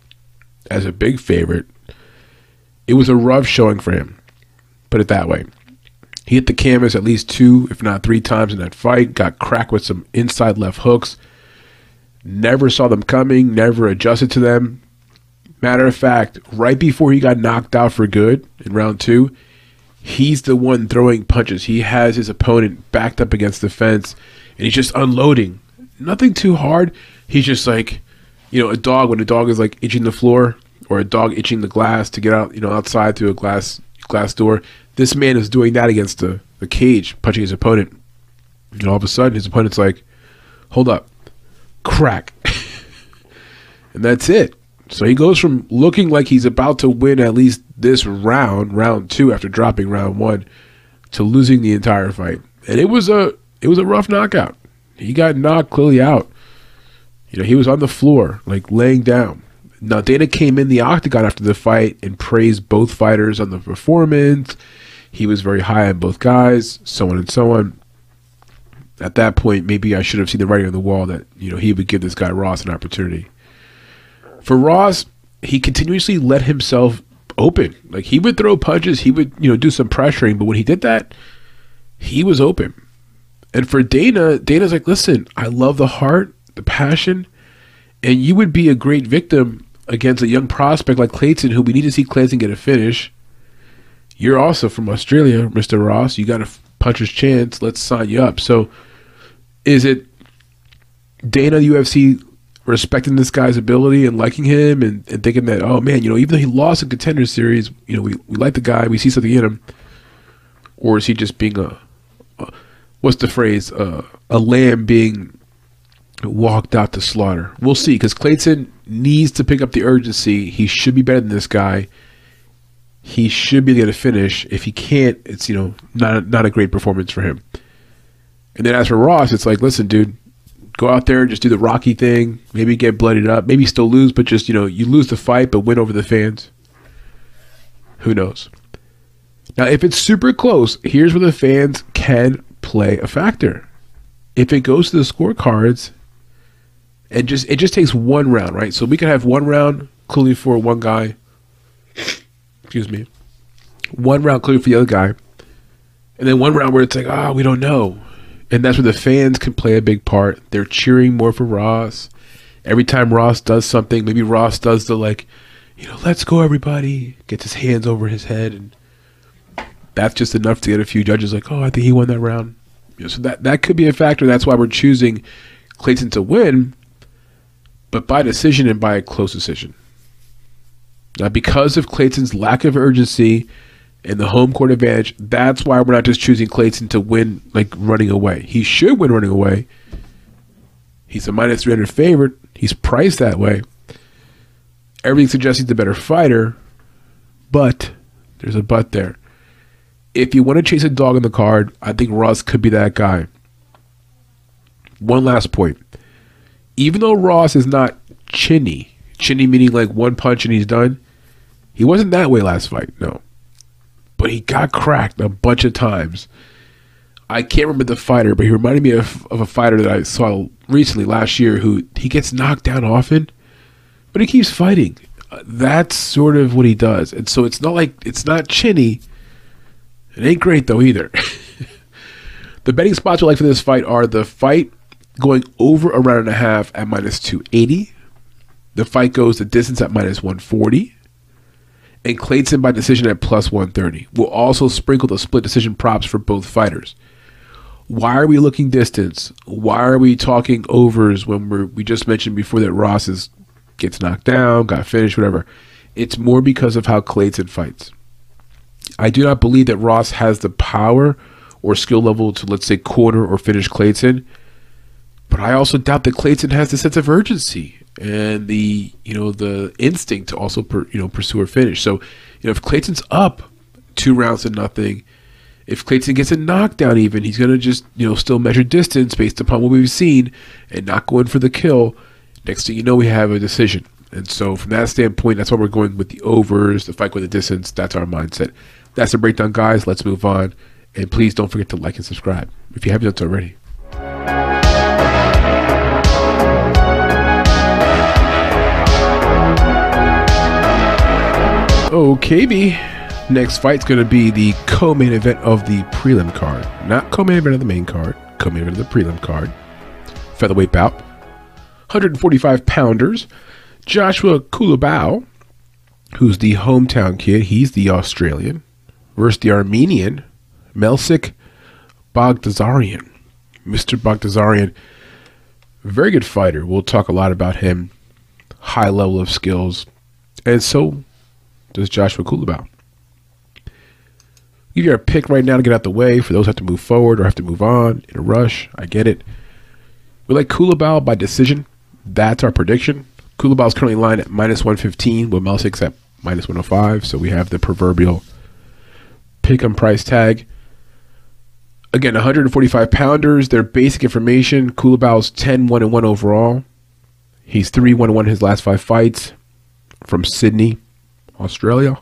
as a big favorite. It was a rough showing for him, put it that way. He hit the canvas at least two, if not three times in that fight, got cracked with some inside left hooks. Never saw them coming, never adjusted to them. Matter of fact, right before he got knocked out for good in round two, he's the one throwing punches. He has his opponent backed up against the fence, and he's just unloading nothing too hard. He's just like, you know, a dog when a dog is like itching the floor or a dog itching the glass to get out, you know, outside through a glass glass door. This man is doing that against the, the cage, punching his opponent. And all of a sudden, his opponent's like, hold up, crack. and that's it. So he goes from looking like he's about to win at least this round, round two, after dropping round one, to losing the entire fight. And it was a it was a rough knockout. He got knocked clearly out. You know, he was on the floor, like laying down. Now, Dana came in the octagon after the fight and praised both fighters on the performance. He was very high on both guys, so on and so on. At that point, maybe I should have seen the writing on the wall that, you know, he would give this guy Ross an opportunity. For Ross, he continuously let himself open. Like he would throw punches, he would, you know, do some pressuring, but when he did that, he was open. And for Dana, Dana's like, listen, I love the heart, the passion, and you would be a great victim against a young prospect like Clayton, who we need to see Clayton get a finish. You're also from Australia, Mr. Ross. You got a puncher's chance. Let's sign you up. So, is it Dana UFC respecting this guy's ability and liking him and, and thinking that, oh man, you know, even though he lost a contender series, you know, we, we like the guy, we see something in him? Or is he just being a what's the phrase? Uh, a lamb being walked out to slaughter. We'll see because Clayton needs to pick up the urgency. He should be better than this guy. He should be able to finish. If he can't, it's you know not not a great performance for him. And then as for Ross, it's like, listen, dude, go out there, and just do the Rocky thing. Maybe get bloodied up. Maybe still lose, but just you know you lose the fight, but win over the fans. Who knows? Now, if it's super close, here's where the fans can play a factor. If it goes to the scorecards, and just it just takes one round, right? So we could have one round clearly for one guy. Excuse me. One round clearly for the other guy. And then one round where it's like, ah, oh, we don't know. And that's where the fans can play a big part. They're cheering more for Ross. Every time Ross does something, maybe Ross does the like, you know, let's go everybody, gets his hands over his head and that's just enough to get a few judges like, oh, I think he won that round. So that that could be a factor. That's why we're choosing Clayton to win, but by decision and by a close decision. Now, because of Clayton's lack of urgency and the home court advantage, that's why we're not just choosing Clayton to win like running away. He should win running away. He's a minus 300 favorite. He's priced that way. Everything suggests he's the better fighter, but there's a but there if you want to chase a dog in the card, I think Ross could be that guy. One last point. Even though Ross is not chinny, chinny meaning like one punch and he's done, he wasn't that way last fight, no. But he got cracked a bunch of times. I can't remember the fighter, but he reminded me of, of a fighter that I saw recently last year who he gets knocked down often, but he keeps fighting. That's sort of what he does. And so it's not like it's not chinny it ain't great though either. the betting spots we like for this fight are the fight going over a round and a half at minus 280. The fight goes the distance at minus 140. and Clayton by decision at plus 130. We'll also sprinkle the split decision props for both fighters. Why are we looking distance? Why are we talking overs when we're, we just mentioned before that Ross is gets knocked down, got finished, whatever? It's more because of how Clayton fights. I do not believe that Ross has the power or skill level to, let's say, corner or finish Clayton. But I also doubt that Clayton has the sense of urgency and the you know the instinct to also per, you know pursue or finish. So you know if Clayton's up two rounds to nothing, if Clayton gets a knockdown, even he's gonna just you know still measure distance based upon what we've seen and not go in for the kill. Next thing you know, we have a decision. And so from that standpoint, that's why we're going with the overs, the fight with the distance. That's our mindset. That's the breakdown, guys. Let's move on. And please don't forget to like and subscribe if you haven't done so already. Okay, B. Next fight's going to be the co-main event of the prelim card. Not co-main event of the main card. Co-main event of the prelim card. Featherweight bout. 145 pounders. Joshua Culibao, who's the hometown kid. He's the Australian. Versus the Armenian, Melsik Baghdasaryan. Mr. Baghdasaryan, very good fighter. We'll talk a lot about him. High level of skills. And so does Joshua Culibao. Give you a pick right now to get out the way for those who have to move forward or have to move on in a rush. I get it. We like Culibao by decision. That's our prediction. Culibao is currently lined at minus 115 with Melsik's at minus 105. So we have the proverbial pick 'em price tag. Again, 145 pounders. Their basic information Culibao's 10 1 1 overall. He's 3 1 1 his last five fights from Sydney. Australia.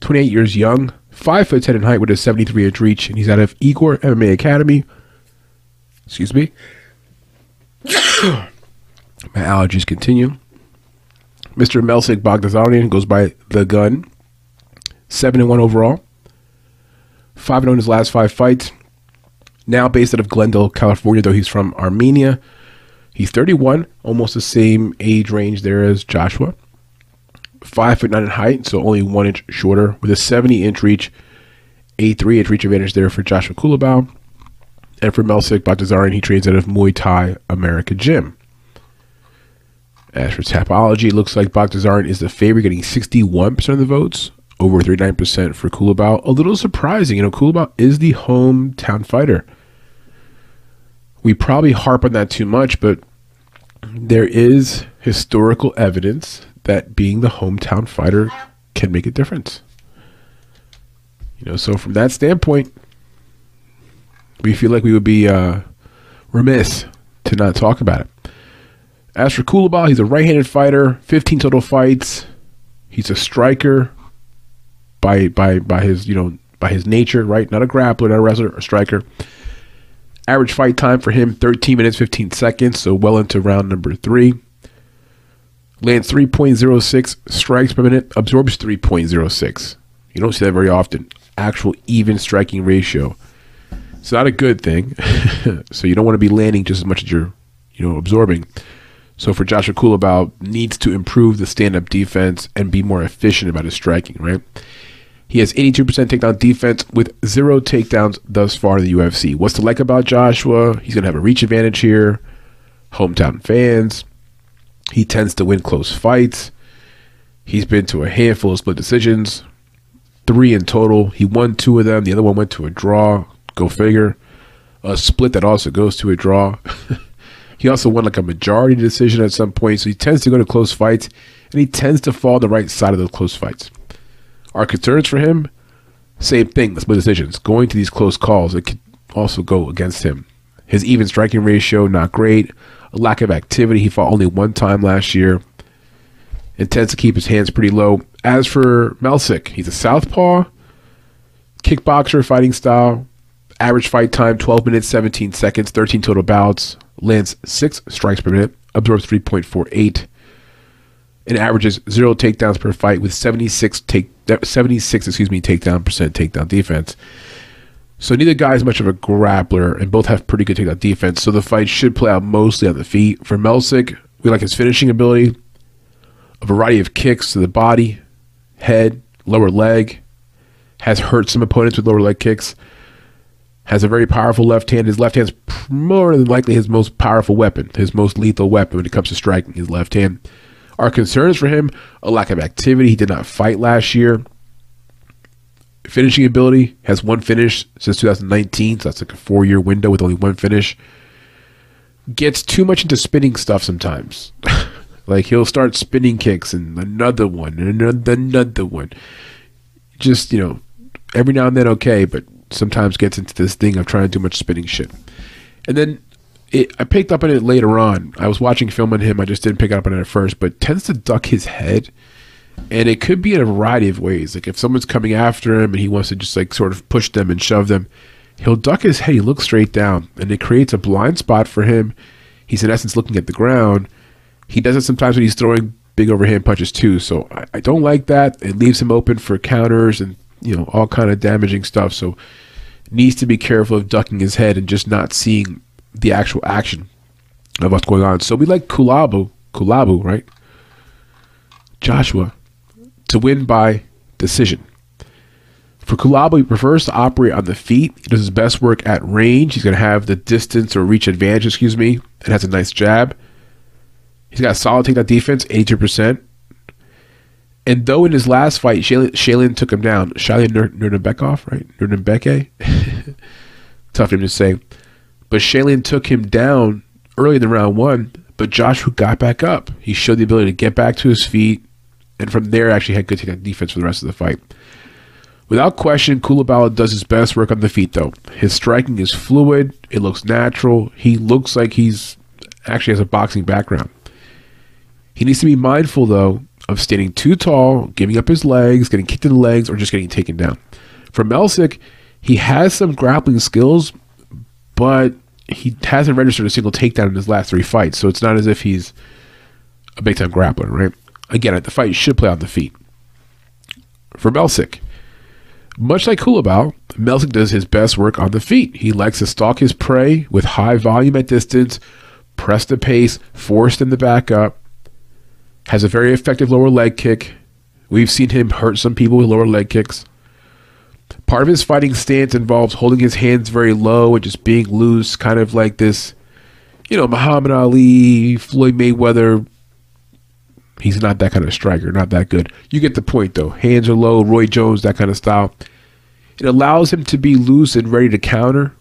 28 years young, 5 foot 10 in height with a 73 inch reach, and he's out of Igor MMA Academy. Excuse me. My allergies continue. Mr. Melsik Baghdasaryan goes by The Gun. 7 and 1 overall. 5 0 in his last five fights. Now based out of Glendale, California, though he's from Armenia. He's 31, almost the same age range there as Joshua five foot nine in height, so only one inch shorter, with a 70 inch reach, a three inch reach advantage there for Joshua Culibao. And for Melsik Baghdasaryan, he trains out of Muay Thai America Gym. As for Tapology, it looks like Baghdasaryan is the favorite, getting 61% of the votes, over 39% for Culibao. A little surprising, you know, Culibao is the hometown fighter. We probably harp on that too much, but there is historical evidence that being the hometown fighter can make a difference. You know, so from that standpoint, we feel like we would be uh, remiss to not talk about it. As for Culibao, he's a right-handed fighter, 15 total fights. He's a striker by by by his you know by his nature, right? Not a grappler, not a wrestler, a striker. Average fight time for him 13 minutes 15 seconds, so well into round number three. Lands 3.06 strikes per minute, absorbs 3.06. You don't see that very often. Actual even striking ratio. It's not a good thing. so you don't want to be landing just as much as you're, you know, absorbing. So for Joshua Culibao, needs to improve the stand-up defense and be more efficient about his striking, right? He has 82% takedown defense with zero takedowns thus far in the UFC. What's to like about Joshua? He's going to have a reach advantage here. Hometown fans. He tends to win close fights. He's been to a handful of split decisions, three in total. He won two of them. The other one went to a draw. Go figure. A split that also goes to a draw. he also won like a majority decision at some point. So he tends to go to close fights, and he tends to fall on the right side of those close fights. Our concerns for him, same thing. The split decisions going to these close calls. It could also go against him. His even striking ratio not great a lack of activity. He fought only one time last year. Intends to keep his hands pretty low. As for Melsik, he's a southpaw, kickboxer fighting style. Average fight time 12 minutes 17 seconds, 13 total bouts. Lands six strikes per minute, absorbs 3.48, and averages zero takedowns per fight with 76 take 76 excuse me takedown percent takedown defense. So neither guy is much of a grappler, and both have pretty good takedown defense. So the fight should play out mostly on the feet. For Melsik, we like his finishing ability, a variety of kicks to the body, head, lower leg, has hurt some opponents with lower leg kicks, has a very powerful left hand. His left hand's more than likely his most powerful weapon, his most lethal weapon when it comes to striking, his left hand. Our concerns for him a lack of activity. He did not fight last year. Finishing ability has one finish since 2019, so that's like a four year window with only one finish. Gets too much into spinning stuff sometimes. like he'll start spinning kicks and another one and another, another one. Just, you know, every now and then okay, but sometimes gets into this thing of trying to do much spinning shit. And then it, I picked up on it later on. I was watching film on him. I just didn't pick up on it at first, but tends to duck his head. And it could be in a variety of ways. Like if someone's coming after him and he wants to just like sort of push them and shove them, he'll duck his head. He looks straight down, and it creates a blind spot for him. He's in essence looking at the ground. He does it sometimes when he's throwing big overhand punches too. So I, I don't like that. It leaves him open for counters and you know all kind of damaging stuff. So needs to be careful of ducking his head and just not seeing the actual action of what's going on. So we like Culibao, Culibao, right? Joshua to win by decision. For Culibao, he prefers to operate on the feet. He does his best work at range. He's going to have the distance or reach advantage, excuse me, and has a nice jab. He's got solid takedown defense, 82%. And though in his last fight, Shaylin, took him down, Shaylin Nurdenbekov, right? Nurdenbeke? Tough name to say. But Shaylin took him down early in the round one, but Joshua got back up. He showed the ability to get back to his feet, and from there actually had good defense for the rest of the fight. Without question, Culibao does his best work on the feet, though. His striking is fluid. It looks natural. He looks like he's actually has a boxing background. He needs to be mindful, though, of standing too tall, giving up his legs, getting kicked in the legs, or just getting taken down. For Melsik, he has some grappling skills, but he hasn't registered a single takedown in his last three fights, so it's not as if he's a big time grappler, right? Again, the fight should play on the feet. For Melsik, much like Culibao, Melsik does his best work on the feet. He likes to stalk his prey with high volume at distance, press the pace, force them to back up, has a very effective lower leg kick. We've seen him hurt some people with lower leg kicks. Part of his fighting stance involves holding his hands very low and just being loose, kind of like this, you know, Muhammad Ali, Floyd Mayweather. He's not that kind of striker, not that good. You get the point, though. Hands are low, Roy Jones, that kind of style. It allows him to be loose and ready to counter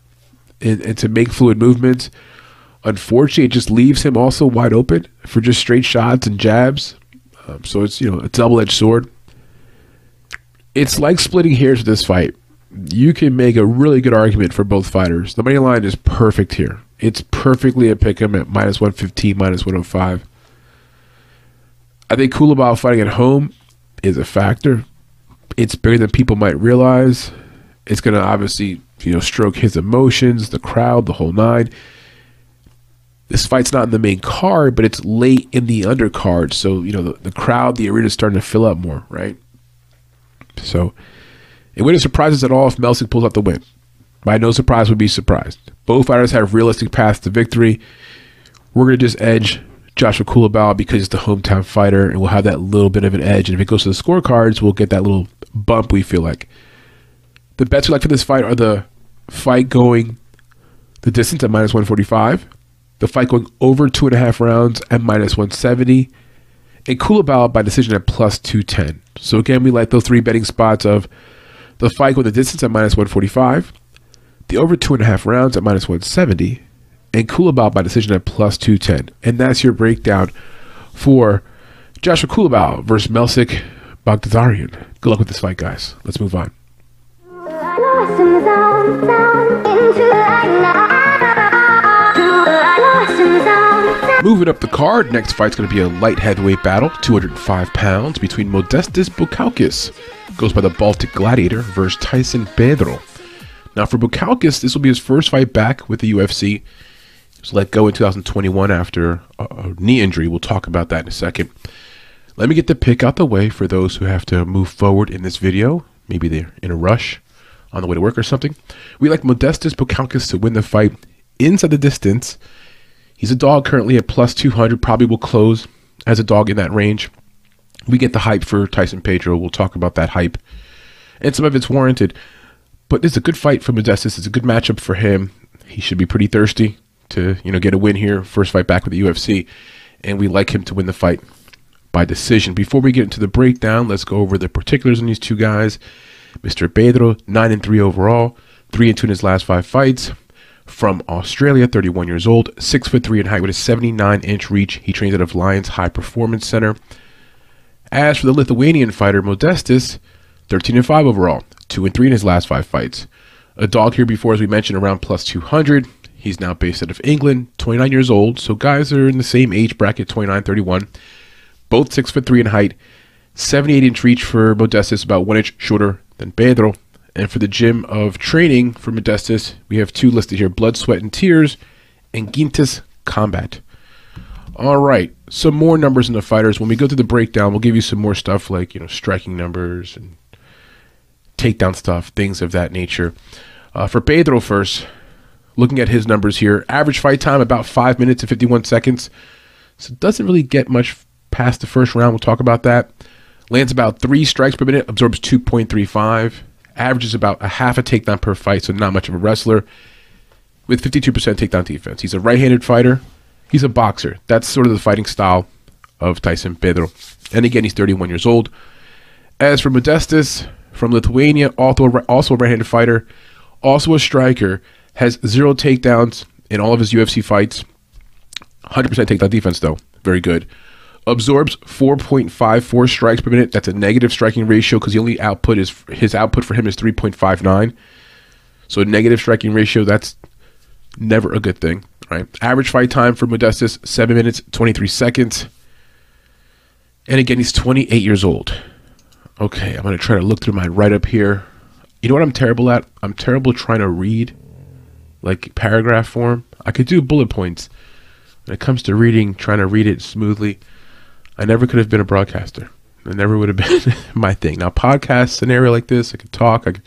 and, and to make fluid movements. Unfortunately, it just leaves him also wide open for just straight shots and jabs. Um, so it's, you know, a double edged sword it's like splitting hairs with this fight. You can make a really good argument for both fighters. The money line is perfect here. It's perfectly a pick 'em at minus 115, minus 105. I think Culibao fighting at home is a factor. It's bigger than people might realize. It's going to obviously, you know, stroke his emotions, the crowd, the whole nine. This fight's not in the main card, but it's late in the undercard. So, you know, the, the crowd, the arena's starting to fill up more, right? So it wouldn't surprise us at all if Melsik pulls out the win. By no surprise would be surprised. Both fighters have realistic paths to victory. We're going to just edge Joshua Culibao because he's the hometown fighter, and we'll have that little bit of an edge. And if it goes to the scorecards, we'll get that little bump we feel like. The bets we like for this fight are the fight going the distance at minus 145, the fight going over two and a half rounds at minus 170, and Culibao by decision at plus 210. So again, we like those three betting spots of the fight with the distance at minus 145, the over two and a half rounds at minus 170, and Culibao by decision at plus 210. And that's your breakdown for Joshua Culibao versus Melsik Baghdasaryan. Good luck with this fight, guys. Let's move on. Moving up the card, next fight's going to be a light heavyweight battle, 205 pounds, between Modestas Bukauskas, goes by the Baltic Gladiator, versus Tyson Pedro. Now, for Bukauskas, this will be his first fight back with the UFC. He was let go in 2021 after a, knee injury. We'll talk about that in a second. Let me get the pick out the way for those who have to move forward in this video. Maybe they're in a rush on the way to work or something. We like Modestas Bukauskas to win the fight inside the distance He's a dog currently at plus 200, probably will close as a dog in that range. we get the hype for Tyson Pedro. We'll talk about that hype, and some of it's warranted. But it's a good fight for Modestas. It's a good matchup for him. He should be pretty thirsty to you know get a win here, first fight back with the UFC, and we like him to win the fight by decision. Before we get into the breakdown, let's go over the particulars on these two guys. Mr. Pedro, nine and three overall, three and two in his last five fights. From Australia, 31 years old, six foot three in height with a 79 inch reach. He trains out of Lions High Performance Center. As for the Lithuanian fighter Modestas, 13 and 5 overall, 2 and 3 in his last 5 fights. A dog here before, as we mentioned, around plus 200. He's now based out of England, 29 years old. So guys are in the same age bracket, 29, 31. Both 6 foot 3 in height. 78 inch reach for Modestas, about 1 inch shorter than Pedro. And for the gym of training for Modestas, we have two listed here Blood, Sweat, and Tears and Gintas Combat. All right, some more numbers in the fighters. When we go to the breakdown, we'll give you some more stuff like you know striking numbers and takedown stuff, things of that nature. Uh, for Pedro first, looking at his numbers here, average fight time about five minutes and 51 seconds. So doesn't really get much past the first round. We'll talk about that. Lands about three strikes per minute, absorbs 2.35, averages about a half a takedown per fight, so not much of a wrestler. With 52% takedown defense, he's a right-handed fighter he's a boxer. That's sort of the fighting style of Tyson Pedro. And again, he's 31 years old. As for Modestas from Lithuania, also also a right-handed fighter, also a striker, has zero takedowns in all of his UFC fights. 100% takedown defense, though. Very good. Absorbs 4.54 strikes per minute. That's a negative striking ratio because the only output is his output for him is 3.59. So a negative striking ratio, that's never a good thing right? Average fight time for Modestas, 7 minutes, 23 seconds. And again, he's 28 years old. Okay, I'm going to try to look through my write up here. You know what I'm terrible at? I'm terrible trying to read like paragraph form. I could do bullet points. When it comes to reading, trying to read it smoothly, I never could have been a broadcaster. It never would have been my thing. Now, podcast scenario like this, I could talk, I could,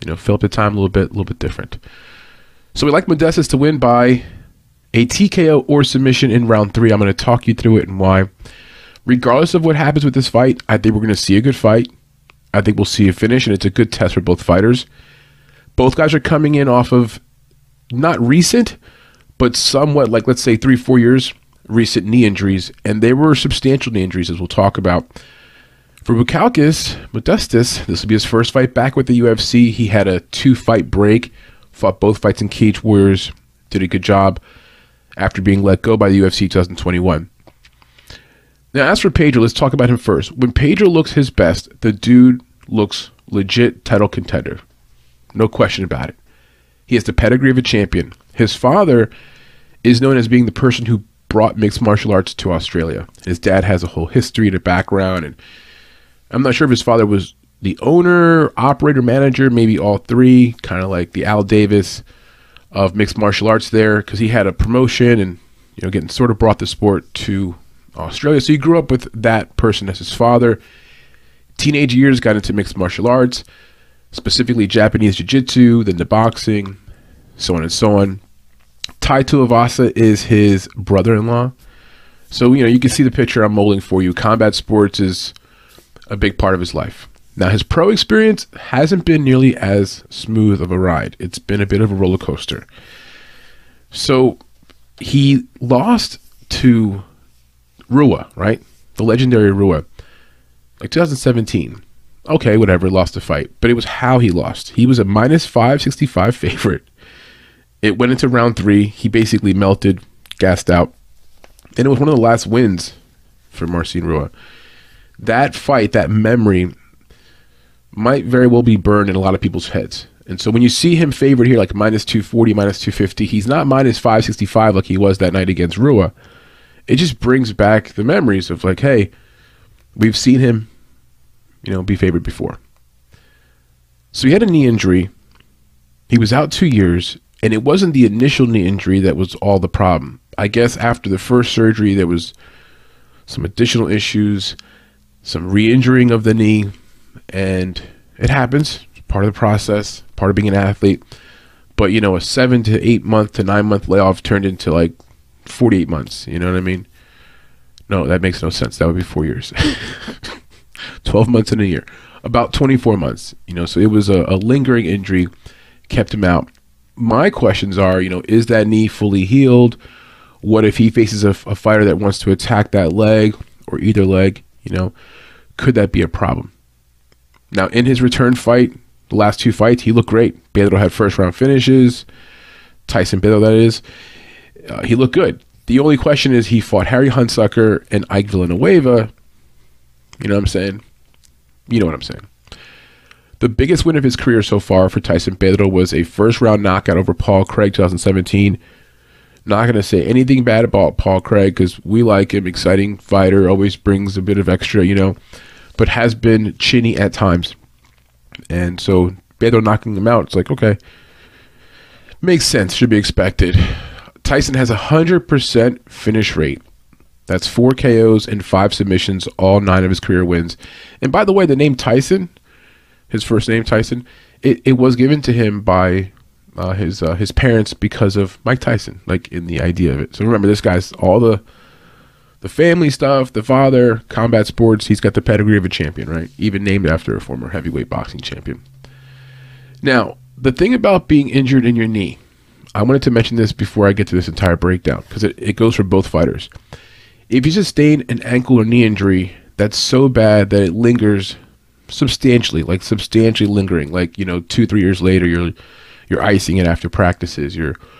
you know, fill up the time a little bit, a little bit different. So we like Modestas to win by a TKO or submission in round three. I'm going to talk you through it and why. Regardless of what happens with this fight, I think we're going to see a good fight. I think we'll see a finish, and it's a good test for both fighters. Both guys are coming in off of not recent, but somewhat like, let's say, three, four years recent knee injuries, and they were substantial knee injuries, as we'll talk about. For Bukauskas, Modestas, this will be his first fight back with the UFC. He had a two fight break, fought both fights in Cage Warriors, did a good job after being let go by the UFC 2021. Now, as for Pedro, let's talk about him first. When Pedro looks his best, the dude looks legit title contender. No question about it. He has the pedigree of a champion. His father is known as being the person who brought mixed martial arts to Australia. His dad has a whole history and a background, and I'm not sure if his father was the owner, operator, manager, maybe all three, kind of like the Al Davis of mixed martial arts there because he had a promotion and you know getting sort of brought the sport to Australia. So he grew up with that person as his father. Teenage years got into mixed martial arts, specifically Japanese jiu-jitsu, then the boxing, so on and so on. Tai Tuivasa is his brother-in-law. So you know you can see the picture I'm molding for you. Combat sports is a big part of his life. Now, his pro experience hasn't been nearly as smooth of a ride. It's been a bit of a roller coaster. So he lost to Rua, right? The legendary Rua. Like 2017. Okay, whatever, lost the fight. But it was how he lost. He was a minus 565 favorite. It went into round three. He basically melted, gassed out. And it was one of the last wins for Marcin Rua. That fight, that memory, might very well be burned in a lot of people's heads. And so when you see him favored here, like minus 240, minus 250, he's not minus 565 like he was that night against Rua. It just brings back the memories of like, hey, we've seen him, you know, be favored before. So he had a knee injury. He was out two years, and it wasn't the initial knee injury that was all the problem. I guess after the first surgery, there was some additional issues, some re injuring of the knee, and it happens. Part of the process, part of being an athlete. But you know, a seven to eight month to nine month layoff turned into like forty eight months. You know what I mean? No, that makes no sense. That would be four years. 12 months in a year, about 24 months. You know, so it was a, a lingering injury, kept him out. My questions are, you know, is that knee fully healed? What if he faces a, a fighter that wants to attack that leg or either leg? You know, could that be a problem? Now, in his return fight, the last two fights, he looked great. Pedro had first round finishes. Tyson Pedro, that is. Uh, he looked good. The only question is he fought Harry Hunsucker and Ike Villanueva. You know what I'm saying? You know what I'm saying. The biggest win of his career so far for Tyson Pedro was a first round knockout over Paul Craig 2017. Not going to say anything bad about Paul Craig because we like him. Exciting fighter, always brings a bit of extra, you know, but has been chinny at times. And so Pedro knocking him out, it's like, okay, makes sense, should be expected. Tyson has a 100% finish rate. That's four KOs and five submissions, all nine of his career wins. And by the way, the name Tyson, his first name Tyson, it, it was given to him by uh, his uh, his parents because of Mike Tyson, like in the idea of it. So remember, this guy's all the the family stuff, the father, combat sports. He's got the pedigree of a champion, right? Even named after a former heavyweight boxing champion. Now, the thing about being injured in your knee, I wanted to mention this before I get to this entire breakdown because it, it goes for both fighters. If you sustain an ankle or knee injury that's so bad that it lingers substantially, like substantially lingering, like you know, two three years later, you're you're icing it after practices, you're